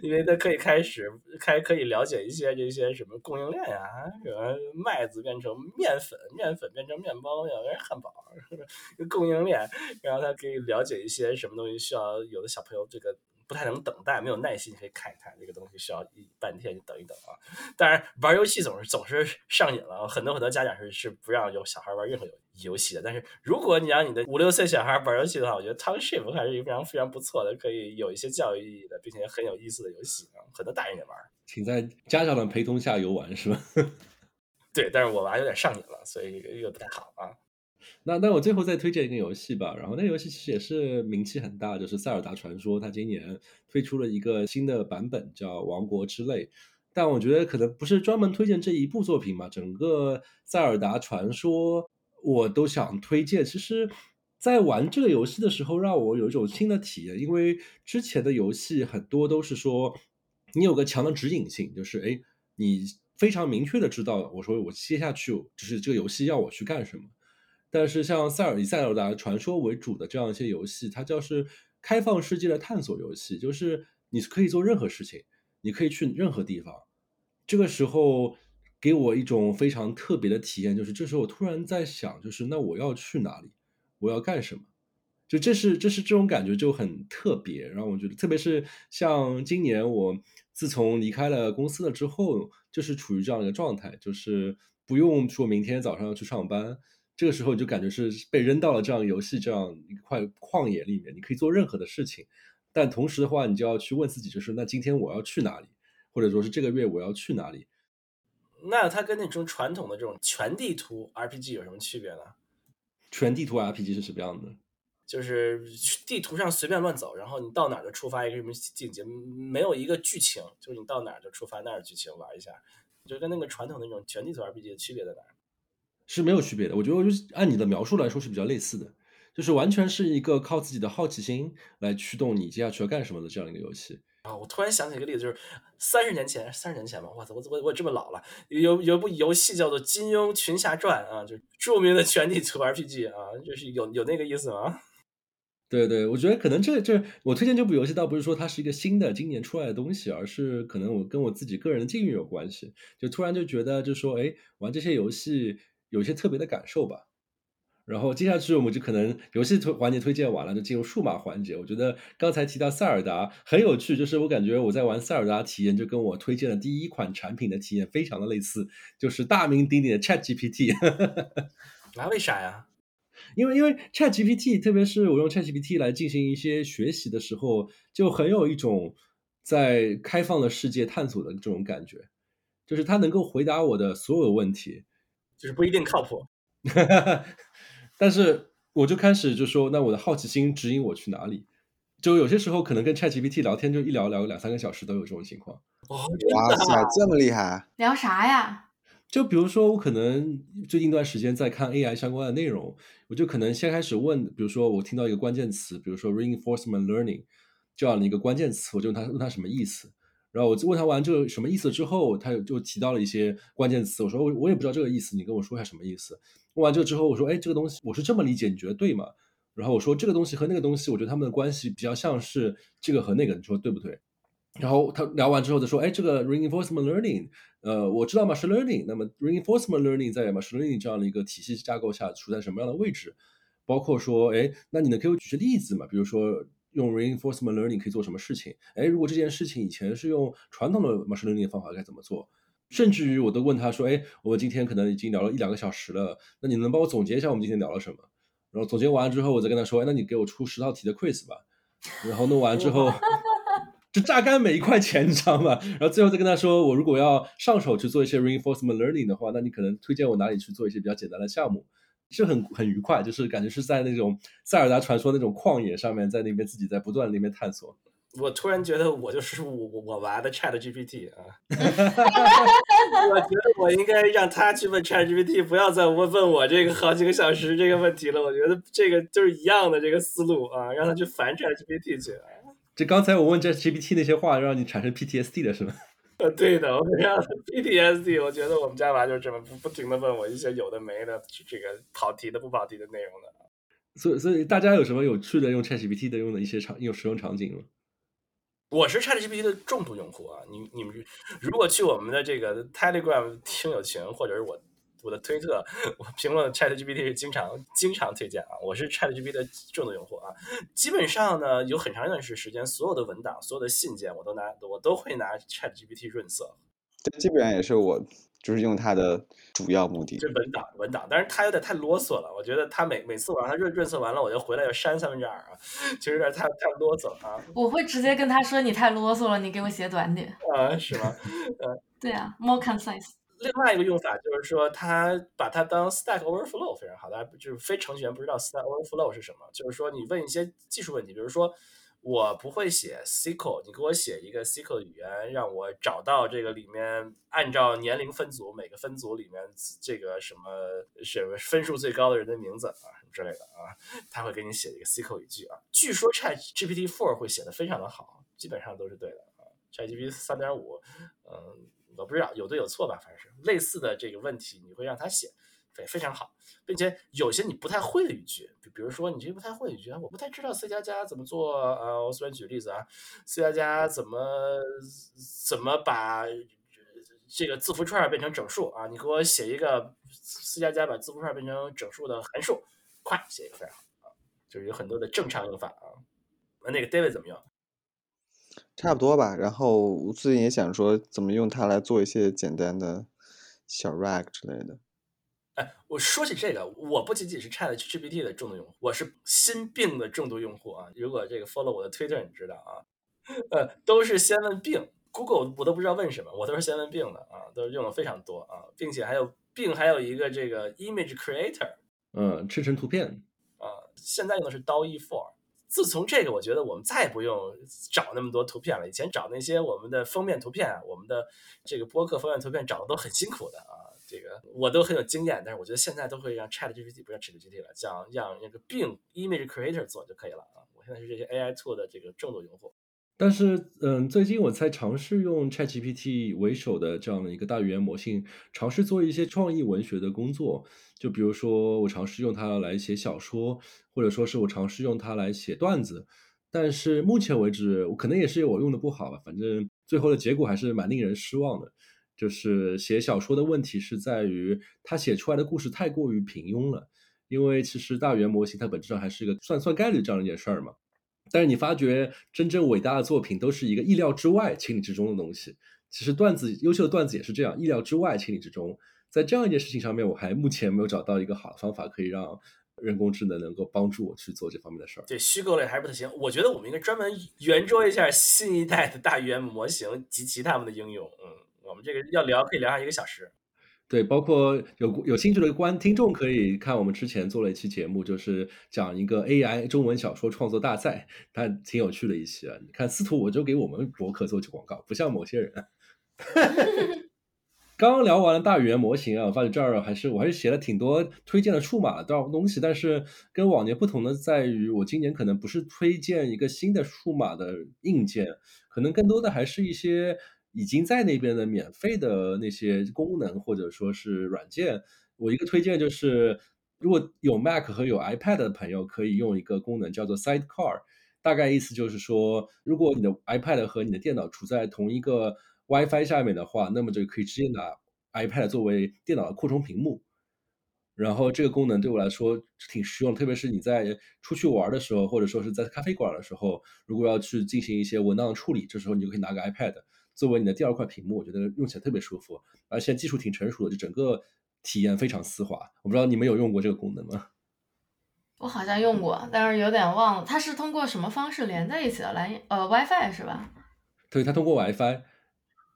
因为他可以开始开可以了解一些这些什么供应链呀，什么麦子变成面粉，面粉变成面包，要变成汉堡，<laughs> 供应链，然后他可以了解一些什么东西需要有的小朋友这个。不太能等待，没有耐心可以看一看这个东西，需要一半天就等一等啊。当然，玩游戏总是总是上瘾了，很多很多家长是是不让有小孩玩任何游游戏的。但是如果你让你的五六岁小孩玩游戏的话，我觉得 Township 还是一个非常非常不错的，可以有一些教育意义的，并且很有意思的游戏啊。很多大人也玩，请在家长的陪同下游玩，是吧？<laughs> 对，但是我娃有点上瘾了，所以又不太好啊。那那我最后再推荐一个游戏吧，然后那游戏其实也是名气很大，就是《塞尔达传说》，它今年推出了一个新的版本，叫《王国之泪》。但我觉得可能不是专门推荐这一部作品嘛，整个《塞尔达传说》我都想推荐。其实，在玩这个游戏的时候，让我有一种新的体验，因为之前的游戏很多都是说你有个强的指引性，就是哎，你非常明确的知道，我说我接下去就是这个游戏要我去干什么。但是像塞尔以塞尔达传说为主的这样一些游戏，它就是开放世界的探索游戏，就是你可以做任何事情，你可以去任何地方。这个时候给我一种非常特别的体验，就是这时候我突然在想，就是那我要去哪里，我要干什么？就这是这是这种感觉就很特别，让我觉得，特别是像今年我自从离开了公司了之后，就是处于这样一个状态，就是不用说明天早上要去上班。这个时候你就感觉是被扔到了这样游戏这样一块旷野里面，你可以做任何的事情，但同时的话，你就要去问自己，就是那今天我要去哪里，或者说是这个月我要去哪里？那它跟那种传统的这种全地图 RPG 有什么区别呢？全地图 RPG 是什么样的？就是地图上随便乱走，然后你到哪儿就触发一个什么境界，没有一个剧情，就是你到哪儿就触发那儿剧情玩一下，就跟那个传统那种全地图 RPG 的区别在哪？是没有区别的，我觉得我就按你的描述来说是比较类似的，就是完全是一个靠自己的好奇心来驱动你接下去要干什么的这样一个游戏啊！我突然想起一个例子，就是三十年前，三十年前吧，我操，我我我这么老了，有有部游戏叫做《金庸群侠传》啊，就著名的全地图 RPG 啊，就是有有那个意思吗？<laughs> 对对，我觉得可能这这我推荐这部游戏，倒不是说它是一个新的今年出来的东西，而是可能我跟我自己个人的境遇有关系，就突然就觉得，就说哎，玩这些游戏。有一些特别的感受吧，然后接下去我们就可能游戏推环节推荐完了，就进入数码环节。我觉得刚才提到塞尔达很有趣，就是我感觉我在玩塞尔达体验就跟我推荐的第一款产品的体验非常的类似，就是大名鼎鼎的 Chat GPT。<laughs> 那为啥呀？因为因为 Chat GPT，特别是我用 Chat GPT 来进行一些学习的时候，就很有一种在开放的世界探索的这种感觉，就是它能够回答我的所有问题。就是不一定靠谱，<laughs> 但是我就开始就说，那我的好奇心指引我去哪里？就有些时候可能跟 ChatGPT 聊天，就一聊聊两三个小时都有这种情况。哇塞，这么厉害！聊啥呀？就比如说，我可能最近一段时间在看 AI 相关的内容，我就可能先开始问，比如说我听到一个关键词，比如说 reinforcement learning 这样的一个关键词，我就问他问他什么意思。然后我问他完这个什么意思之后，他就提到了一些关键词。我说我我也不知道这个意思，你跟我说一下什么意思。问完这个之后，我说哎，这个东西我是这么理解，你觉得对吗？然后我说这个东西和那个东西，我觉得他们的关系比较像是这个和那个，你说对不对？然后他聊完之后再说，哎，这个 reinforcement learning，呃，我知道 machine learning，那么 reinforcement learning 在 machine learning 这样的一个体系架构下处在什么样的位置？包括说，哎，那你能给我举些例子吗？比如说。用 reinforcement learning 可以做什么事情？哎，如果这件事情以前是用传统的 machine learning 的方法，该怎么做？甚至于我都问他说：“哎，我们今天可能已经聊了一两个小时了，那你能帮我总结一下我们今天聊了什么？”然后总结完之后，我再跟他说：“哎，那你给我出十道题的 quiz 吧。”然后弄完之后，<laughs> 就榨干每一块钱，你知道吗？然后最后再跟他说：“我如果要上手去做一些 reinforcement learning 的话，那你可能推荐我哪里去做一些比较简单的项目？”是很很愉快，就是感觉是在那种塞尔达传说那种旷野上面，在那边自己在不断那边探索。我突然觉得我就是我我娃的 Chat GPT 啊，<laughs> 我觉得我应该让他去问 Chat GPT，不要再问问我这个好几个小时这个问题了。我觉得这个就是一样的这个思路啊，让他去烦 Chat GPT 去。这刚才我问 Chat GPT 那些话，让你产生 PTSD 的是吗？<laughs> 呃，对的，我这样 PTSD，我觉得我们家娃就是这么不不停的问我一些有的没的，这个跑题的不跑题的内容的。所以，所以大家有什么有趣的用 ChatGPT 的用的一些场用使用场景吗？我是 ChatGPT 的重度用户啊，你你们如果去我们的这个 Telegram 听友群，或者是我。我的推特，我评论 Chat GPT 是经常经常推荐啊，我是 Chat GPT 的重度用户啊。基本上呢，有很长一段时时间，所有的文档、所有的信件，我都拿我都会拿 Chat GPT 润色。这基本上也是我就是用它的主要目的。是文档，文档，但是它有点太啰嗦了。我觉得它每每次我让它润润色完了，我就回来要删三分之二啊，其实有点太太啰嗦了啊。我会直接跟他说：“你太啰嗦了，你给我写短点。”啊，是吗？嗯，对啊，more concise。另外一个用法就是说，它把它当 Stack Overflow 非常好，大家就是非程序员不知道 Stack Overflow 是什么，就是说你问一些技术问题，比如说我不会写 SQL，你给我写一个 SQL 语言，让我找到这个里面按照年龄分组，每个分组里面这个什么什么分数最高的人的名字啊什么之类的啊，他会给你写一个 SQL 语句啊。据说 Chat GPT Four 会写的非常的好，基本上都是对的啊。Chat GPT 三点五，嗯。我不知道有对有错吧，反正是类似的这个问题，你会让他写，对，非常好，并且有些你不太会的语句，比比如说你这不太会语句，我不太知道 C 加加怎么做，呃，我随便举例子啊，C 加加怎么怎么把这个字符串变成整数啊？你给我写一个 C 加加把字符串变成整数的函数，快写一个非常好啊，就是有很多的正常用法啊。那个 David 怎么用？差不多吧，然后我最近也想说怎么用它来做一些简单的小 rag 之类的。哎，我说起这个，我不仅仅是 Chat GPT 的重度用户，我是心病的重度用户啊。如果这个 follow 我的 Twitter，你知道啊，呃，都是先问病，Google 我都不知道问什么，我都是先问病的啊，都是用的非常多啊，并且还有病还有一个这个 Image Creator，嗯，生成图片啊，现在用的是 DALL-E 4。自从这个，我觉得我们再也不用找那么多图片了。以前找那些我们的封面图片啊，我们的这个播客封面图片找的都很辛苦的啊。这个我都很有经验，但是我觉得现在都会让 Chat GPT 不让 Chat GPT 了，叫让那个 Bing Image Creator 做就可以了啊。我现在是这些 AI tool 的这个重度用户。但是，嗯，最近我在尝试用 ChatGPT 为首的这样的一个大语言模型，尝试做一些创意文学的工作。就比如说，我尝试用它来写小说，或者说是我尝试用它来写段子。但是目前为止，我可能也是我用的不好吧。反正最后的结果还是蛮令人失望的。就是写小说的问题是在于，它写出来的故事太过于平庸了。因为其实大语言模型它本质上还是一个算算概率这样一件事儿嘛。但是你发觉，真正伟大的作品都是一个意料之外、情理之中的东西。其实段子，优秀的段子也是这样，意料之外、情理之中。在这样一件事情上面，我还目前没有找到一个好的方法，可以让人工智能能够帮助我去做这方面的事儿。对，虚构类还是不太行。我觉得我们应该专门圆桌一下新一代的大语言模型及其他们的应用。嗯，我们这个要聊，可以聊上一个小时。对，包括有有兴趣的观听众可以看我们之前做了一期节目，就是讲一个 AI 中文小说创作大赛，它挺有趣的一期啊。你看司徒，我就给我们博客做起广告，不像某些人。<laughs> 刚刚聊完了大语言模型啊，我发现这儿还是我还是写了挺多推荐的数码的东西，但是跟往年不同的在于，我今年可能不是推荐一个新的数码的硬件，可能更多的还是一些。已经在那边的免费的那些功能或者说是软件，我一个推荐就是，如果有 Mac 和有 iPad 的朋友，可以用一个功能叫做 Sidecar，大概意思就是说，如果你的 iPad 和你的电脑处在同一个 WiFi 下面的话，那么就可以直接拿 iPad 作为电脑的扩充屏幕。然后这个功能对我来说挺实用，特别是你在出去玩的时候，或者说是在咖啡馆的时候，如果要去进行一些文档处理，这时候你就可以拿个 iPad。作为你的第二块屏幕，我觉得用起来特别舒服，而且技术挺成熟的，就整个体验非常丝滑。我不知道你们有用过这个功能吗？<laughs> 我好像用过，但是有点忘了。它是通过什么方式连在一起的？蓝呃 WiFi 是吧？对，它通过 WiFi。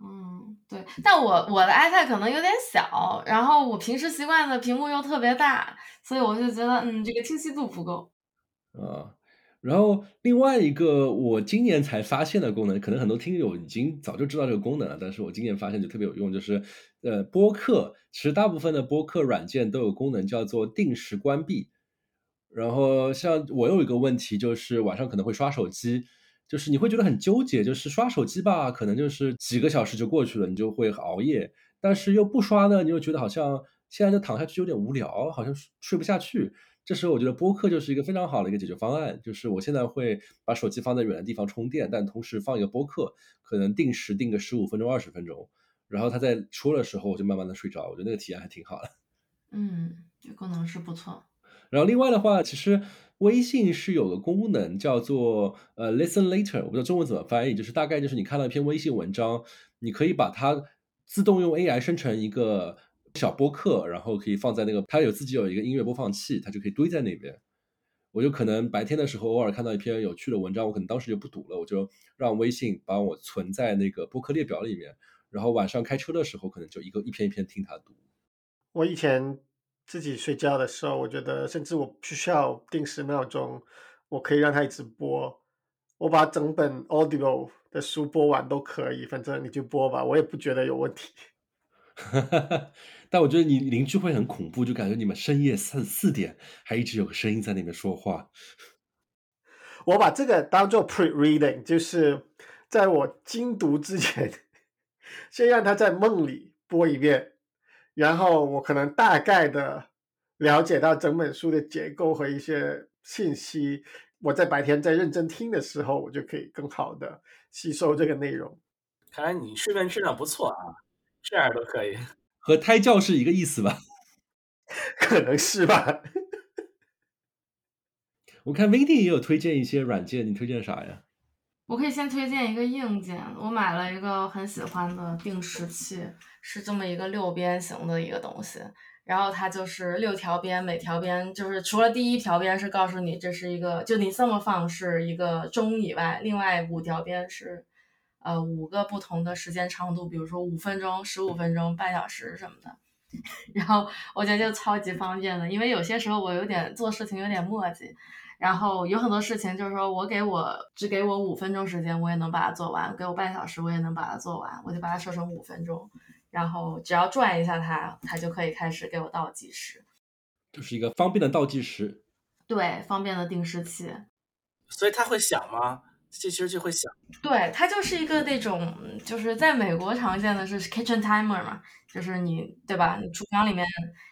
嗯，对。但我我的 iPad 可能有点小，然后我平时习惯的屏幕又特别大，所以我就觉得嗯，这个清晰度不够。啊。然后另外一个我今年才发现的功能，可能很多听友已经早就知道这个功能了，但是我今年发现就特别有用，就是呃播客，其实大部分的播客软件都有功能叫做定时关闭。然后像我有一个问题，就是晚上可能会刷手机，就是你会觉得很纠结，就是刷手机吧，可能就是几个小时就过去了，你就会熬夜；但是又不刷呢，你又觉得好像现在就躺下去有点无聊，好像睡不下去。这时候我觉得播客就是一个非常好的一个解决方案，就是我现在会把手机放在远的地方充电，但同时放一个播客，可能定时定个十五分钟、二十分钟，然后它在说的时候我就慢慢的睡着，我觉得那个体验还挺好的。<laughs> 嗯，这功能是不错。然后另外的话，其实微信是有个功能叫做呃 Listen Later，我不知道中文怎么翻译，就是大概就是你看到一篇微信文章，你可以把它自动用 AI 生成一个。小播客，然后可以放在那个，它有自己有一个音乐播放器，它就可以堆在那边。我就可能白天的时候偶尔看到一篇有趣的文章，我可能当时就不读了，我就让微信把我存在那个播客列表里面，然后晚上开车的时候可能就一个一篇一篇听他读。我以前自己睡觉的时候，我觉得甚至我不需要定时闹钟，我可以让它一直播，我把整本 Audible 的书播完都可以，反正你就播吧，我也不觉得有问题。<laughs> <laughs> 但我觉得你邻居会很恐怖，就感觉你们深夜三四点还一直有个声音在那边说话。我把这个当做 pre-reading，就是在我精读之前，先让他在梦里播一遍，然后我可能大概的了解到整本书的结构和一些信息。我在白天在认真听的时候，我就可以更好的吸收这个内容。看来你睡眠质量不错啊，这样都可以。和胎教是一个意思吧？<laughs> 可能是吧。我看 Vindy 也有推荐一些软件，你推荐啥呀？我可以先推荐一个硬件，我买了一个很喜欢的定时器，是这么一个六边形的一个东西，然后它就是六条边，每条边就是除了第一条边是告诉你这是一个，就你这么放是一个钟以外，另外五条边是呃五个不同的时间长度，比如说五分钟、十五分钟、半小时什么的。<laughs> 然后我觉得就超级方便的，因为有些时候我有点做事情有点磨叽。然后有很多事情，就是说我给我只给我五分钟时间，我也能把它做完；给我半小时，我也能把它做完。我就把它设成五分钟，然后只要转一下它，它就可以开始给我倒计时。就是一个方便的倒计时，对，方便的定时器。所以它会响吗？这其实就会响。对，它就是一个那种，就是在美国常见的是 kitchen timer 嘛，就是你对吧？你厨房里面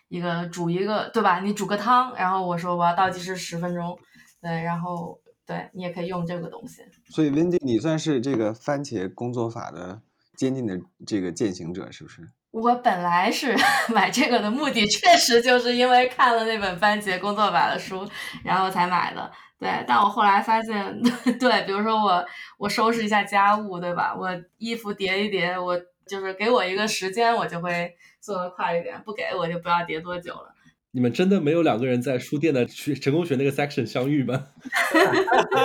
一个煮一个对吧？你煮个汤，然后我说我要倒计时十分钟。对，然后对你也可以用这个东西。所以 Wendy，你算是这个番茄工作法的坚定的这个践行者，是不是？我本来是 <laughs> 买这个的目的，确实就是因为看了那本番茄工作法的书，然后才买的。对，但我后来发现，<laughs> 对，比如说我我收拾一下家务，对吧？我衣服叠一叠，我就是给我一个时间，我就会做的快一点；不给我就不要叠多久了。你们真的没有两个人在书店的学成功学那个 section 相遇吗？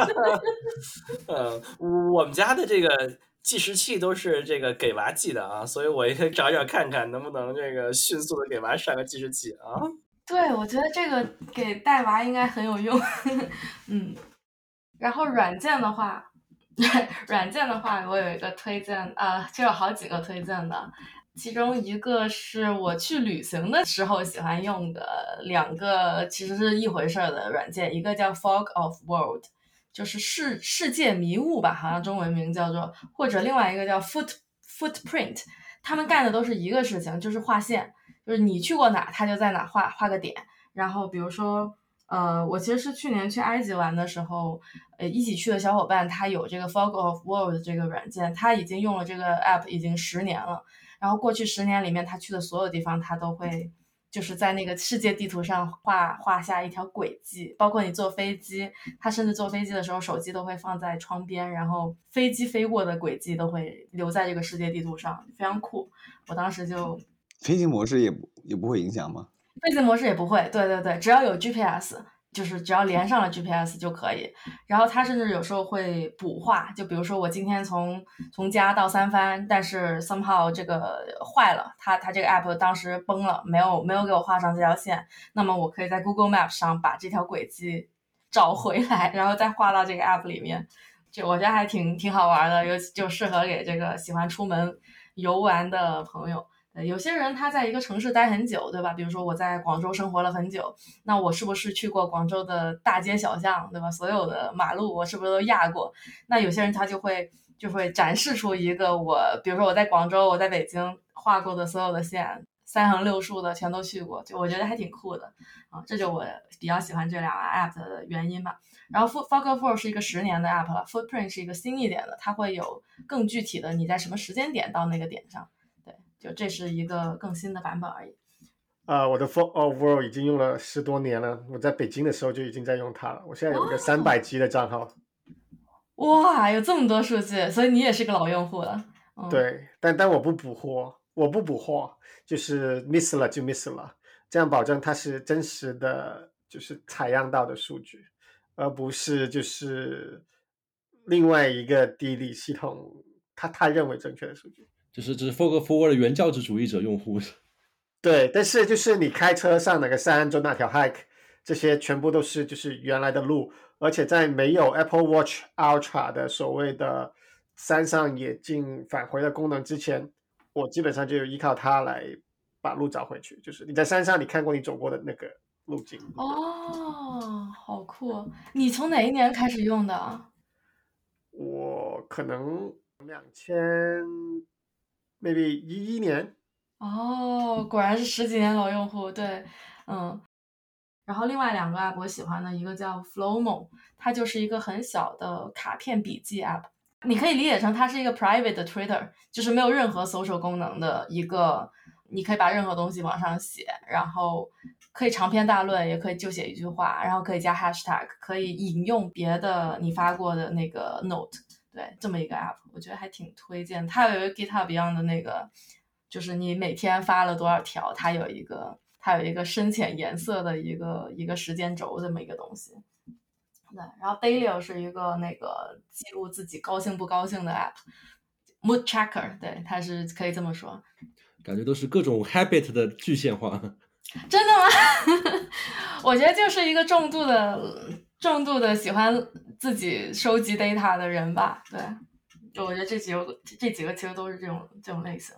<laughs> 呃，我们家的这个计时器都是这个给娃记的啊，所以我也找找看看能不能这个迅速的给娃上个计时器啊。对，我觉得这个给带娃应该很有用。嗯，然后软件的话，<laughs> 软件的话，我有一个推荐啊，就有好几个推荐的。其中一个是我去旅行的时候喜欢用的两个，其实是一回事儿的软件，一个叫 Fog of World，就是世世界迷雾吧，好像中文名叫做，或者另外一个叫 Foot Footprint，他们干的都是一个事情，就是画线，就是你去过哪，他就在哪画画个点。然后比如说，呃，我其实是去年去埃及玩的时候，呃，一起去的小伙伴他有这个 Fog of World 这个软件，他已经用了这个 app 已经十年了。然后过去十年里面，他去的所有地方，他都会就是在那个世界地图上画画下一条轨迹。包括你坐飞机，他甚至坐飞机的时候，手机都会放在窗边，然后飞机飞过的轨迹都会留在这个世界地图上，非常酷。我当时就飞行模式也也不会影响吗？飞行模式也不会，对对对，只要有 GPS。就是只要连上了 GPS 就可以，然后它甚至有时候会补画，就比如说我今天从从家到三番，但是 somehow 这个坏了，它它这个 app 当时崩了，没有没有给我画上这条线，那么我可以在 Google Map 上把这条轨迹 <laughs> 找回来，然后再画到这个 app 里面，就我觉得还挺挺好玩的，尤其就适合给这个喜欢出门游玩的朋友。有些人他在一个城市待很久，对吧？比如说我在广州生活了很久，那我是不是去过广州的大街小巷，对吧？所有的马路我是不是都压过？那有些人他就会就会展示出一个我，比如说我在广州、我在北京画过的所有的线，三横六竖的全都去过，就我觉得还挺酷的啊。这就我比较喜欢这两个 app 的原因吧。然后 Fog of War 是一个十年的 app 了，Footprint 是一个新一点的，它会有更具体的你在什么时间点到那个点上。就这是一个更新的版本而已。啊，我的 f o r World 已经用了十多年了。我在北京的时候就已经在用它了。我现在有一个三百 G 的账号。哇，有这么多数据，所以你也是个老用户了。对，但但我不补货，我不补货，就是 miss 了就 miss 了，这样保证它是真实的，就是采样到的数据，而不是就是另外一个地理系统他他认为正确的数据。就是这是 Fog Forward 的原教旨主义者用户。<laughs> 对，但是就是你开车上哪个山走哪条 hike，这些全部都是就是原来的路，而且在没有 Apple Watch Ultra 的所谓的山上野径返回的功能之前，我基本上就依靠它来把路找回去。就是你在山上，你看过你走过的那个路径。哦，好酷！你从哪一年开始用的？我可能两千，maybe 一一年。哦，果然是十几年老用户，对，嗯。然后另外两个 app 我喜欢的一个叫 Flowmo，它就是一个很小的卡片笔记 app，你可以理解成它是一个 private 的 Twitter，就是没有任何搜索功能的一个，你可以把任何东西往上写，然后可以长篇大论，也可以就写一句话，然后可以加 hashtag，可以引用别的你发过的那个 note，对，这么一个 app，我觉得还挺推荐。它有一个 GitHub 一样的那个。就是你每天发了多少条，它有一个它有一个深浅颜色的一个一个时间轴这么一个东西。对，然后 Daily 是一个那个记录自己高兴不高兴的 app，Mood Tracker，对，它是可以这么说。感觉都是各种 habit 的具现化。<laughs> 真的吗？<laughs> 我觉得就是一个重度的重度的喜欢自己收集 data 的人吧。对，就我觉得这几个这几个其实都是这种这种类型。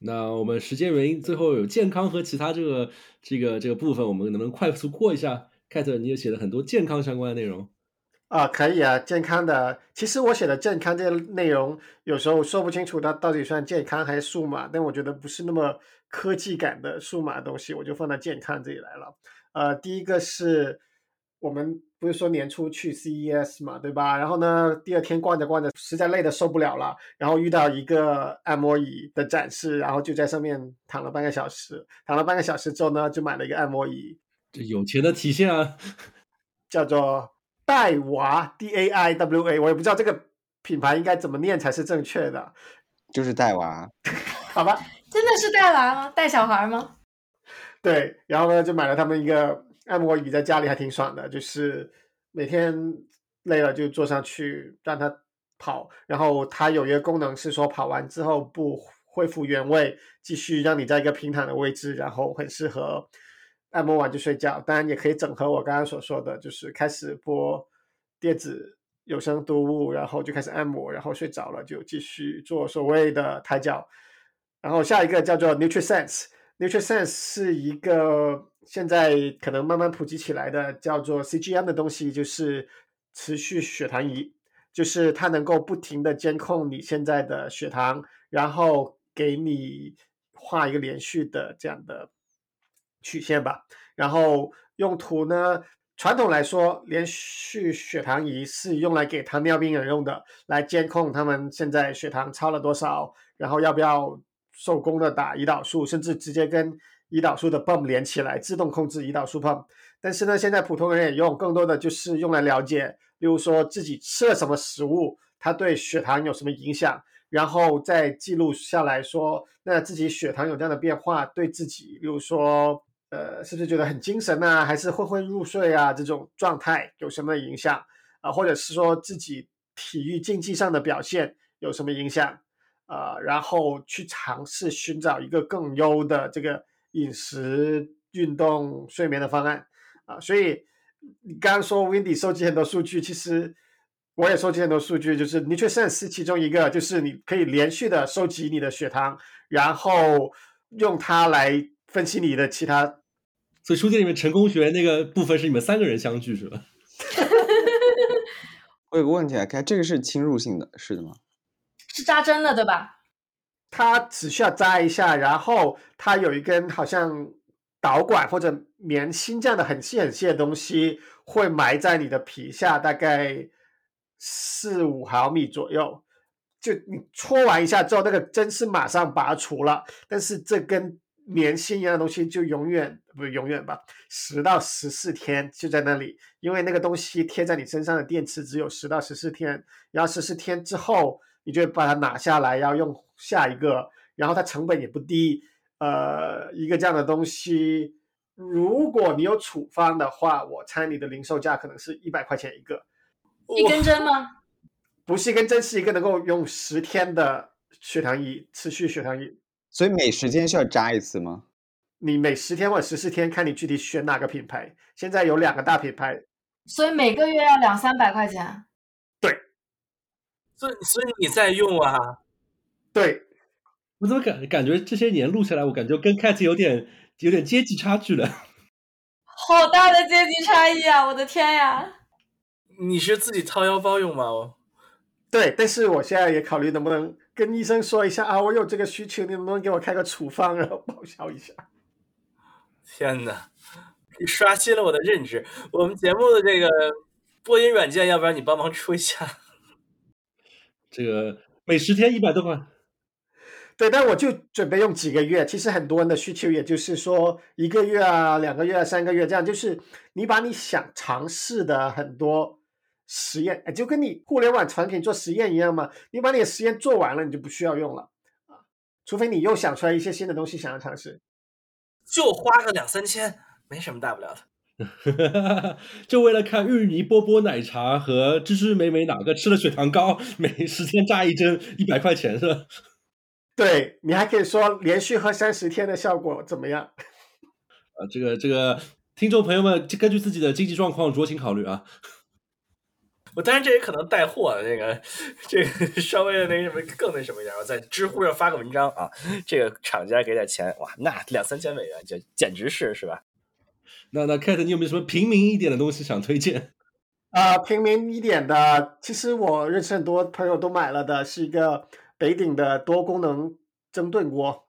那我们时间原因，最后有健康和其他这个这个这个部分，我们能不能快速过一下？Kate，你也写了很多健康相关的内容啊，可以啊，健康的。其实我写的健康这些内容，有时候说不清楚它到底算健康还是数码，但我觉得不是那么科技感的数码东西，我就放到健康这里来了。呃，第一个是我们。不是说年初去 CES 嘛，对吧？然后呢，第二天逛着逛着，实在累得受不了了，然后遇到一个按摩椅的展示，然后就在上面躺了半个小时。躺了半个小时之后呢，就买了一个按摩椅。这有钱的体现啊！<laughs> 叫做戴娃 D A I W A，我也不知道这个品牌应该怎么念才是正确的。就是戴娃，<laughs> 好吧？真的是带娃吗？带小孩吗？对，然后呢，就买了他们一个。按摩椅在家里还挺爽的，就是每天累了就坐上去让它跑，然后它有一个功能是说跑完之后不恢复原位，继续让你在一个平躺的位置，然后很适合按摩完就睡觉。当然也可以整合我刚刚所说的，就是开始播电子有声读物，然后就开始按摩，然后睡着了就继续做所谓的抬脚。然后下一个叫做 NutriSense NutriSense 是一个。现在可能慢慢普及起来的叫做 CGM 的东西，就是持续血糖仪，就是它能够不停的监控你现在的血糖，然后给你画一个连续的这样的曲线吧。然后用途呢，传统来说，连续血糖仪是用来给糖尿病人用的，来监控他们现在血糖超了多少，然后要不要手工的打胰岛素，甚至直接跟。胰岛素的 pump 连起来，自动控制胰岛素 pump。但是呢，现在普通人也用，更多的就是用来了解，例如说自己吃了什么食物，它对血糖有什么影响，然后再记录下来说，那自己血糖有这样的变化，对自己，例如说，呃，是不是觉得很精神啊，还是昏昏入睡啊，这种状态有什么影响啊？或者是说自己体育竞技上的表现有什么影响啊？然后去尝试寻找一个更优的这个。饮食、运动、睡眠的方案啊，所以你刚刚说 Windy 收集很多数据，其实我也收集很多数据，就是 NutriSense 是其中一个，就是你可以连续的收集你的血糖，然后用它来分析你的其他。所以书店里面成功学那个部分是你们三个人相聚是吧？<laughs> 我有个问题啊，看这个是侵入性的，是的吗？是扎针的对吧？它只需要扎一下，然后它有一根好像导管或者棉芯这样的很细很细的东西，会埋在你的皮下，大概四五毫米左右。就你戳完一下之后，那个针是马上拔除了，但是这根棉芯一样的东西就永远不是永远吧，十到十四天就在那里，因为那个东西贴在你身上的电池只有十到十四天，然后十四天之后。你就把它拿下来，要用下一个，然后它成本也不低，呃，一个这样的东西，如果你有处方的话，我猜你的零售价可能是一百块钱一个。一根针吗？不是一根针，是一个能够用十天的血糖仪，持续血糖仪。所以每十天需要扎一次吗？你每十天或者十四天，看你具体选哪个品牌。现在有两个大品牌，所以每个月要两三百块钱。所以所以你在用啊？对，我怎么感感觉这些年录下来，我感觉跟 Cat 有点有点阶级差距了。<laughs> 好大的阶级差异啊！我的天呀！你是自己掏腰包用吗？我对，但是我现在也考虑能不能跟医生说一下啊，我有这个需求，你能不能给我开个处方，然后报销一下？天哪，你刷新了我的认知。我们节目的这个播音软件，要不然你帮忙出一下？这个每十天一百多块，对，但我就准备用几个月。其实很多人的需求，也就是说一个月啊、两个月啊、三个月这样，就是你把你想尝试的很多实验，哎就跟你互联网产品做实验一样嘛。你把你的实验做完了，你就不需要用了啊，除非你又想出来一些新的东西想要尝试。就花个两三千，没什么大不了的。<laughs> 就为了看芋泥波波奶茶和芝芝美美哪个吃了血糖高，每十天扎一针，一百块钱是吧？对你还可以说连续喝三十天的效果怎么样？啊，<laughs> 这个这个听众朋友们，根据自己的经济状况酌情考虑啊。<laughs> 我当然这也可能带货，那个这个稍微的那什么更那什么一点，我在知乎上发个文章啊，这个厂家给点钱，哇，那两三千美元就简直是是吧？那那 Cat，你有没有什么平民一点的东西想推荐？<laughs> 啊、平民一点的，其实我认识很多朋友都买了的，是一个北鼎的多功能蒸炖锅，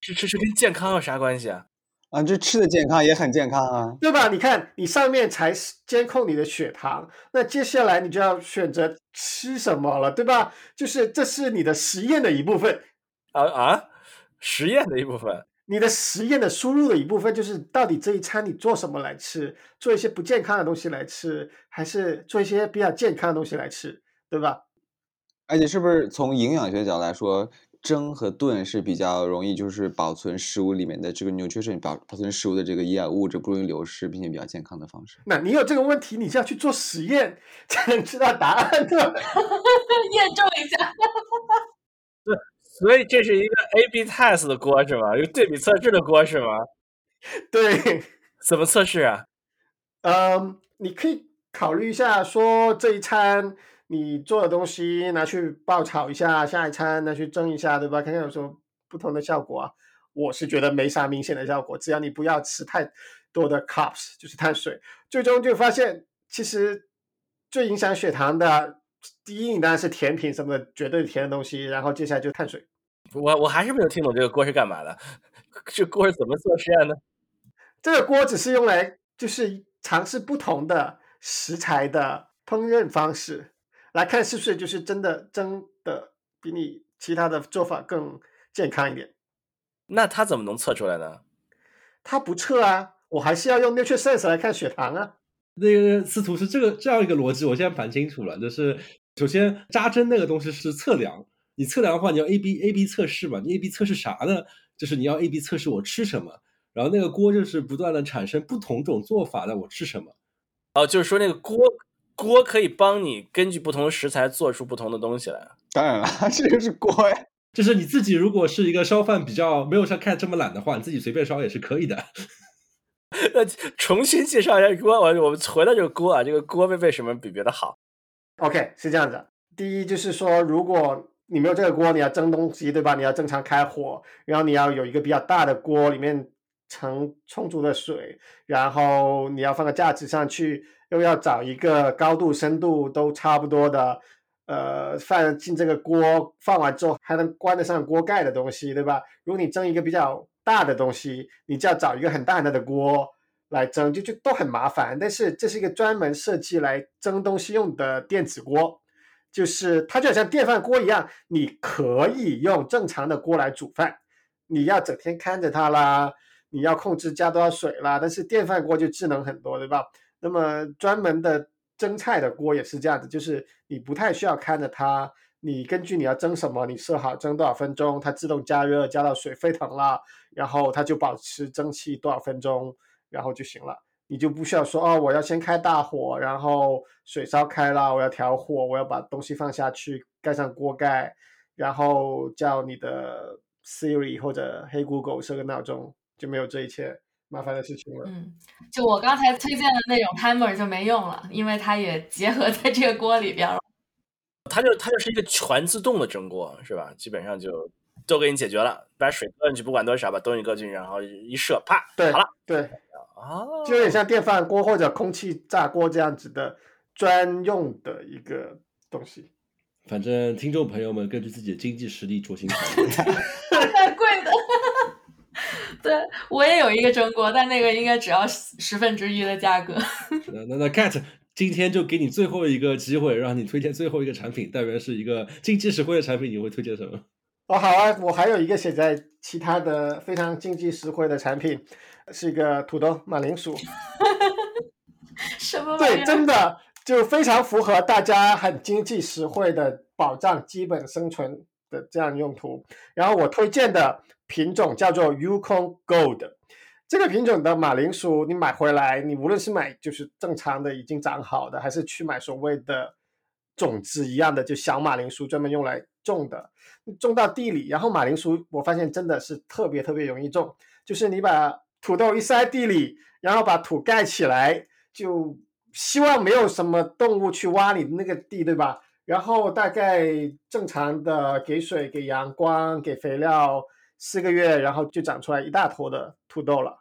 这这这跟健康有啥关系啊？啊，这吃的健康也很健康啊。对吧？你看，你上面才监控你的血糖，那接下来你就要选择吃什么了，对吧？就是这是你的实验的一部分，啊啊，实验的一部分。你的实验的输入的一部分就是到底这一餐你做什么来吃，做一些不健康的东西来吃，还是做一些比较健康的东西来吃，对吧？而且是不是从营养学角度来说，蒸和炖是比较容易，就是保存食物里面的这个 nutrition 保保存食物的这个营养物质不容易流失，并且比较健康的方式。那你有这个问题，你就要去做实验才能知道答案的。<laughs> 验证一下。<laughs> 所以这是一个 A/B test 的锅是吗？一个对比测试的锅是吗？<laughs> 对，怎么测试啊？嗯，你可以考虑一下，说这一餐你做的东西拿去爆炒一下，下一餐拿去蒸一下，对吧？看看有什么不同的效果啊。我是觉得没啥明显的效果，只要你不要吃太多的 carbs，就是碳水，最终就发现其实最影响血糖的第一，你当然是甜品什么的，绝对甜的东西，然后接下来就碳水。我我还是没有听懂这个锅是干嘛的，这锅是怎么做实验的？这个锅只是用来就是尝试不同的食材的烹饪方式，来看是不是就是真的蒸的比你其他的做法更健康一点。那它怎么能测出来呢？它不测啊，我还是要用 NutriSense 来看血糖啊。那个司徒是这个这样一个逻辑，我现在盘清楚了，就是首先扎针那个东西是测量，你测量的话你要 A B A B 测试嘛，你 A B 测试啥呢？就是你要 A B 测试我吃什么，然后那个锅就是不断的产生不同种做法的我吃什么。哦，就是说那个锅锅可以帮你根据不同的食材做出不同的东西来。当然了，<laughs> 这就是锅呀。就是你自己如果是一个烧饭比较没有像看这么懒的话，你自己随便烧也是可以的。<laughs> 那重新介绍一下锅，我我们回到这个锅啊，这个锅为为什么比别的好？OK，是这样子。第一就是说，如果你没有这个锅，你要蒸东西，对吧？你要正常开火，然后你要有一个比较大的锅，里面盛充足的水，然后你要放个架子上去，又要找一个高度、深度都差不多的，呃，放进这个锅，放完之后还能关得上锅盖的东西，对吧？如果你蒸一个比较大的东西，你就要找一个很大很大的锅来蒸，就就都很麻烦。但是这是一个专门设计来蒸东西用的电子锅。就是它就像电饭锅一样，你可以用正常的锅来煮饭，你要整天看着它啦，你要控制加多少水啦。但是电饭锅就智能很多，对吧？那么专门的蒸菜的锅也是这样子，就是你不太需要看着它，你根据你要蒸什么，你设好蒸多少分钟，它自动加热，加到水沸腾了，然后它就保持蒸汽多少分钟，然后就行了。你就不需要说哦，我要先开大火，然后水烧开了，我要调火，我要把东西放下去，盖上锅盖，然后叫你的 Siri 或者黑 Google 设个闹钟，就没有这一切麻烦的事情了。嗯，就我刚才推荐的那种 timer 就没用了，因为它也结合在这个锅里边了。它就它就是一个全自动的蒸锅，是吧？基本上就都给你解决了，把水搁进去，不管多少，把东西搁进去，然后一射，啪，对，好了。对，啊，就有点像电饭锅或者空气炸锅这样子的专用的一个东西。反正听众朋友们根据自己的经济实力酌情考虑。太 <laughs> <laughs> 贵的。对我也有一个蒸锅，但那个应该只要十十分之一的价格。<laughs> 那那那 Cat 今天就给你最后一个机会，让你推荐最后一个产品，但愿是一个经济实惠的产品，你会推荐什么？哦，好啊，我还有一个写在其他的非常经济实惠的产品，是一个土豆马铃薯。<laughs> 什么对，真的就非常符合大家很经济实惠的保障基本生存的这样用途。然后我推荐的品种叫做 Yukon Gold，这个品种的马铃薯你买回来，你无论是买就是正常的已经长好的，还是去买所谓的种子一样的就小马铃薯专门用来种的，种到地里，然后马铃薯我发现真的是特别特别容易种，就是你把土豆一塞地里，然后把土盖起来，就希望没有什么动物去挖你的那个地，对吧？然后大概正常的给水、给阳光、给肥料四个月，然后就长出来一大坨的土豆了。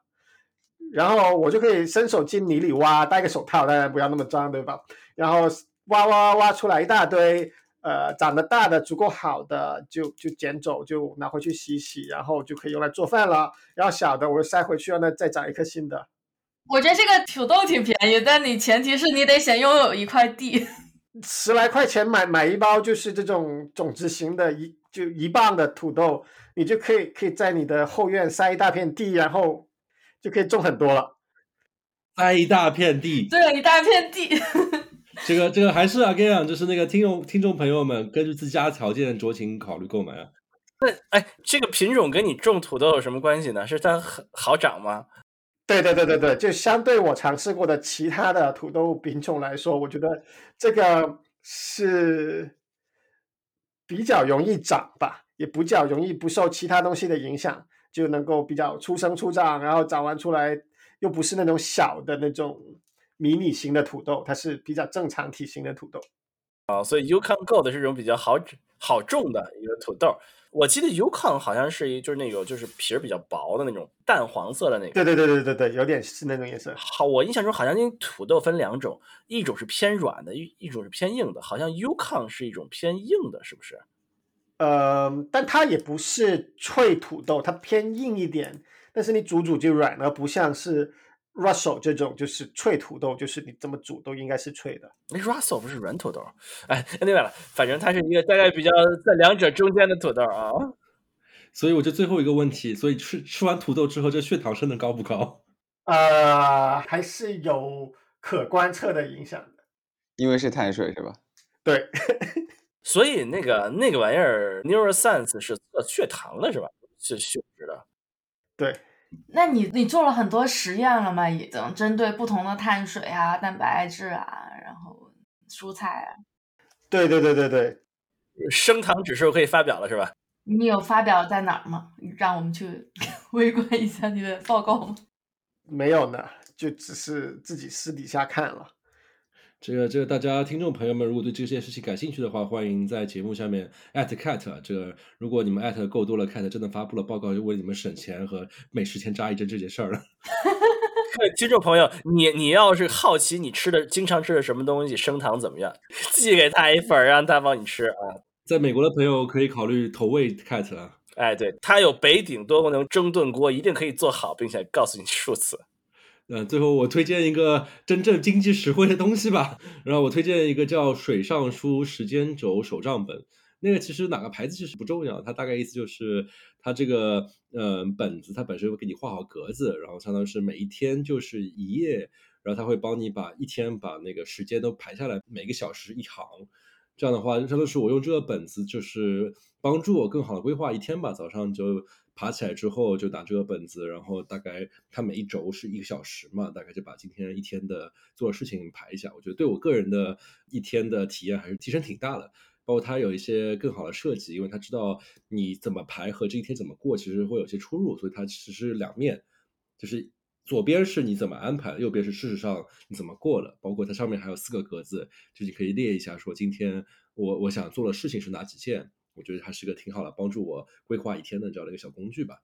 然后我就可以伸手进泥里挖，戴个手套，当然不要那么脏，对吧？然后挖挖挖出来一大堆，呃，长得大的足够好的就就捡走，就拿回去洗洗，然后就可以用来做饭了。然后小的我就塞回去，让它再长一颗新的。我觉得这个土豆挺便宜，但你前提是你得先拥有一块地。十来块钱买买一包就是这种种子型的一就一磅的土豆，你就可以可以在你的后院塞一大片地，然后就可以种很多了。塞一大片地，对，一大片地。这个这个还是啊，跟你讲，就是那个听众听众朋友们根据自家条件酌情考虑购买啊。那哎，这个品种跟你种土豆有什么关系呢？是它很好长吗？对对对对对，就相对我尝试过的其他的土豆品种来说，我觉得这个是比较容易长吧，也比较容易不受其他东西的影响，就能够比较出生出长，然后长完出来又不是那种小的那种迷你型的土豆，它是比较正常体型的土豆。啊，所以 Yukon Gold 是这种比较好好种的一个土豆。我记得 Yukon 好像是一就是那种就是皮儿比较薄的那种淡黄色的那个。对对对对对对，有点是那种颜色。好，我印象中好像那土豆分两种，一种是偏软的，一一种是偏硬的。好像 Yukon 是一种偏硬的，是不是？呃，但它也不是脆土豆，它偏硬一点，但是你煮煮就软了，不像是 Russell 这种就是脆土豆，就是你怎么煮都应该是脆的。那 Russell 不是软土豆？哎，另外了，反正它是一个大概比较在两者中间的土豆啊。所以我就最后一个问题，所以吃吃完土豆之后，这血糖升的高不高？呃，还是有可观测的影响的。因为是碳水是吧？对，<laughs> 所以那个那个玩意儿 Neuroscience 是测血糖的是吧？是血脂的。对，那你你做了很多实验了吗？已经针对不同的碳水啊、蛋白质啊，然后蔬菜啊，对对对对对，升糖指数可以发表了是吧？你有发表在哪儿吗？让我们去 <laughs> 围观一下你的报告吗？没有呢，就只是自己私底下看了。这个这个，大家听众朋友们，如果对这件事情感兴趣的话，欢迎在节目下面 at cat 啊。这个如果你们 at 够多了，cat 真的发布了报告，就为你们省钱和每十天扎一针这件事儿了。<laughs> 听众朋友，你你要是好奇你吃的经常吃的什么东西升糖怎么样，<laughs> 寄给他一份儿，让他帮你吃啊。在美国的朋友可以考虑投喂 cat 啊。哎，对，它有北鼎多功能蒸炖锅，一定可以做好，并且告诉你数次。呃，最后我推荐一个真正经济实惠的东西吧。然后我推荐一个叫水上书时间轴手账本。那个其实哪个牌子其实不重要，它大概意思就是它这个呃本子它本身会给你画好格子，然后相当于是每一天就是一页，然后它会帮你把一天把那个时间都排下来，每个小时一行。这样的话，相当于是我用这个本子就是帮助我更好的规划一天吧。早上就爬起来之后就打这个本子，然后大概它每一轴是一个小时嘛，大概就把今天一天的做的事情排一下。我觉得对我个人的一天的体验还是提升挺大的。包括它有一些更好的设计，因为它知道你怎么排和这一天怎么过，其实会有些出入，所以它其实是两面，就是左边是你怎么安排，右边是事实上你怎么过了，包括它上面还有四个格子，就你可以列一下说今天我我想做的事情是哪几件，我觉得它是个挺好的帮助我规划一天的这样的一个小工具吧。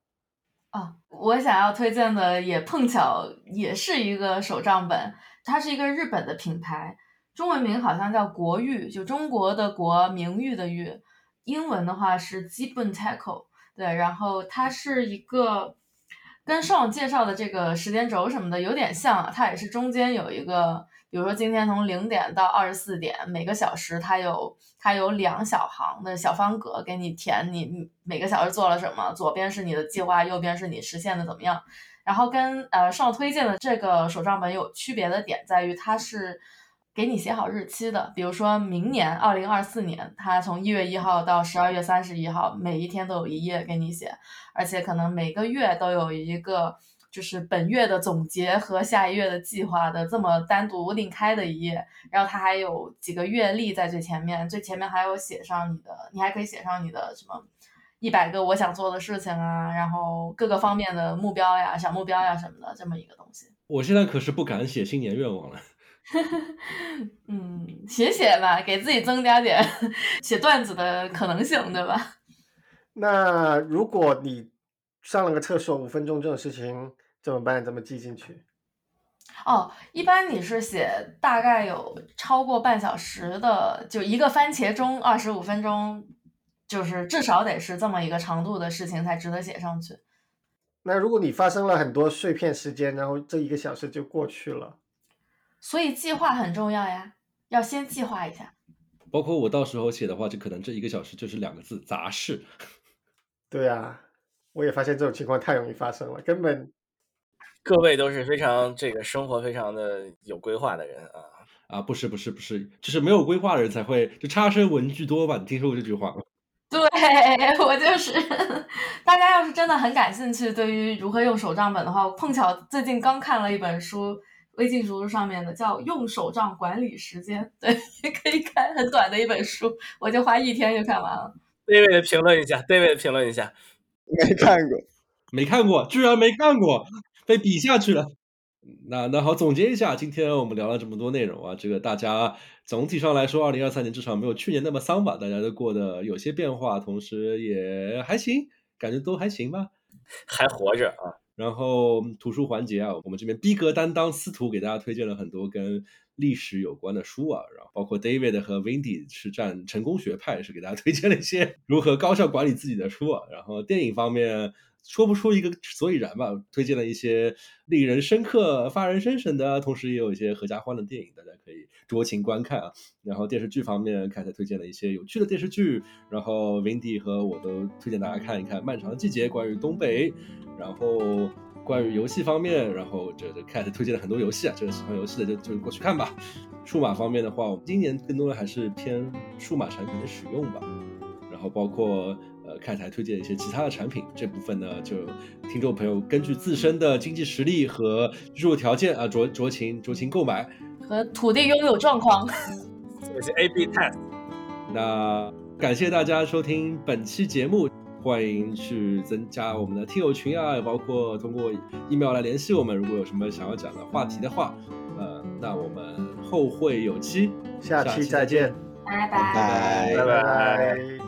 啊，我想要推荐的也碰巧也是一个手账本，它是一个日本的品牌，中文名好像叫国誉，就中国的国，名誉的誉，英文的话是 g i b o n tackle，对，然后它是一个跟上介绍的这个时间轴什么的有点像啊，它也是中间有一个。比如说今天从零点到二十四点，每个小时它有它有两小行的小方格给你填，你每个小时做了什么，左边是你的计划，右边是你实现的怎么样。然后跟呃上推荐的这个手账本有区别的点在于，它是给你写好日期的。比如说明年二零二四年，它从一月一号到十二月三十一号，每一天都有一页给你写，而且可能每个月都有一个。就是本月的总结和下一月的计划的这么单独另开的一页，然后它还有几个月历在最前面，最前面还有写上你的，你还可以写上你的什么一百个我想做的事情啊，然后各个方面的目标呀、小目标呀什么的这么一个东西。我现在可是不敢写新年愿望了。<laughs> 嗯，写写吧，给自己增加点 <laughs> 写段子的可能性，对吧？<laughs> 那如果你上了个厕所五分钟这种事情。怎么办？怎么记进去？哦，一般你是写大概有超过半小时的，就一个番茄钟，二十五分钟，就是至少得是这么一个长度的事情才值得写上去。那如果你发生了很多碎片时间，然后这一个小时就过去了，所以计划很重要呀，要先计划一下。包括我到时候写的话，就可能这一个小时就是两个字：杂事。<laughs> 对啊，我也发现这种情况太容易发生了，根本。各位都是非常这个生活非常的有规划的人啊啊不是不是不是，就是没有规划的人才会就差生文具多吧？你听说过这句话吗？<laughs> 对 <laughs> 我就是，大家要是真的很感兴趣，对于如何用手账本的话，我碰巧最近刚看了一本书，微信读书上面的叫《用手账管理时间》，对，<laughs> 也可以看很短的一本书，我就花一天就看完了。David 评论一下，David 评论一下，没看过，<laughs> 没看过，居然没看过。被比下去了。那那好，总结一下，今天我们聊了这么多内容啊，这个大家总体上来说，二零二三年至少没有去年那么丧吧？大家都过得有些变化，同时也还行，感觉都还行吧，还活着啊。然后图书环节啊，我们这边逼格担当司徒给大家推荐了很多跟历史有关的书啊，然后包括 David 和 Wendy 是占成功学派，是给大家推荐了一些 <laughs> 如何高效管理自己的书啊。然后电影方面。说不出一个所以然吧，推荐了一些令人深刻、发人深省的，同时也有一些合家欢的电影，大家可以酌情观看啊。然后电视剧方面，凯特推荐了一些有趣的电视剧，然后 Windy 和我都推荐大家看一看《漫长的季节》，关于东北。然后关于游戏方面，然后这这 Cat 推荐了很多游戏啊，这个喜欢游戏的就就过去看吧。数码方面的话，我们今年更多的还是偏数码产品的使用吧，然后包括。呃 Cat 还推荐一些其他的产品，这部分呢，就听众朋友根据自身的经济实力和居住条件啊，酌酌情酌情购买和土地拥有状况，<laughs> 这是 A B test。那感谢大家收听本期节目，欢迎去增加我们的听友群啊，包括通过 email 来联系我们。如果有什么想要讲的话题的话，呃，那我们后会有期，下期再见，拜拜拜拜。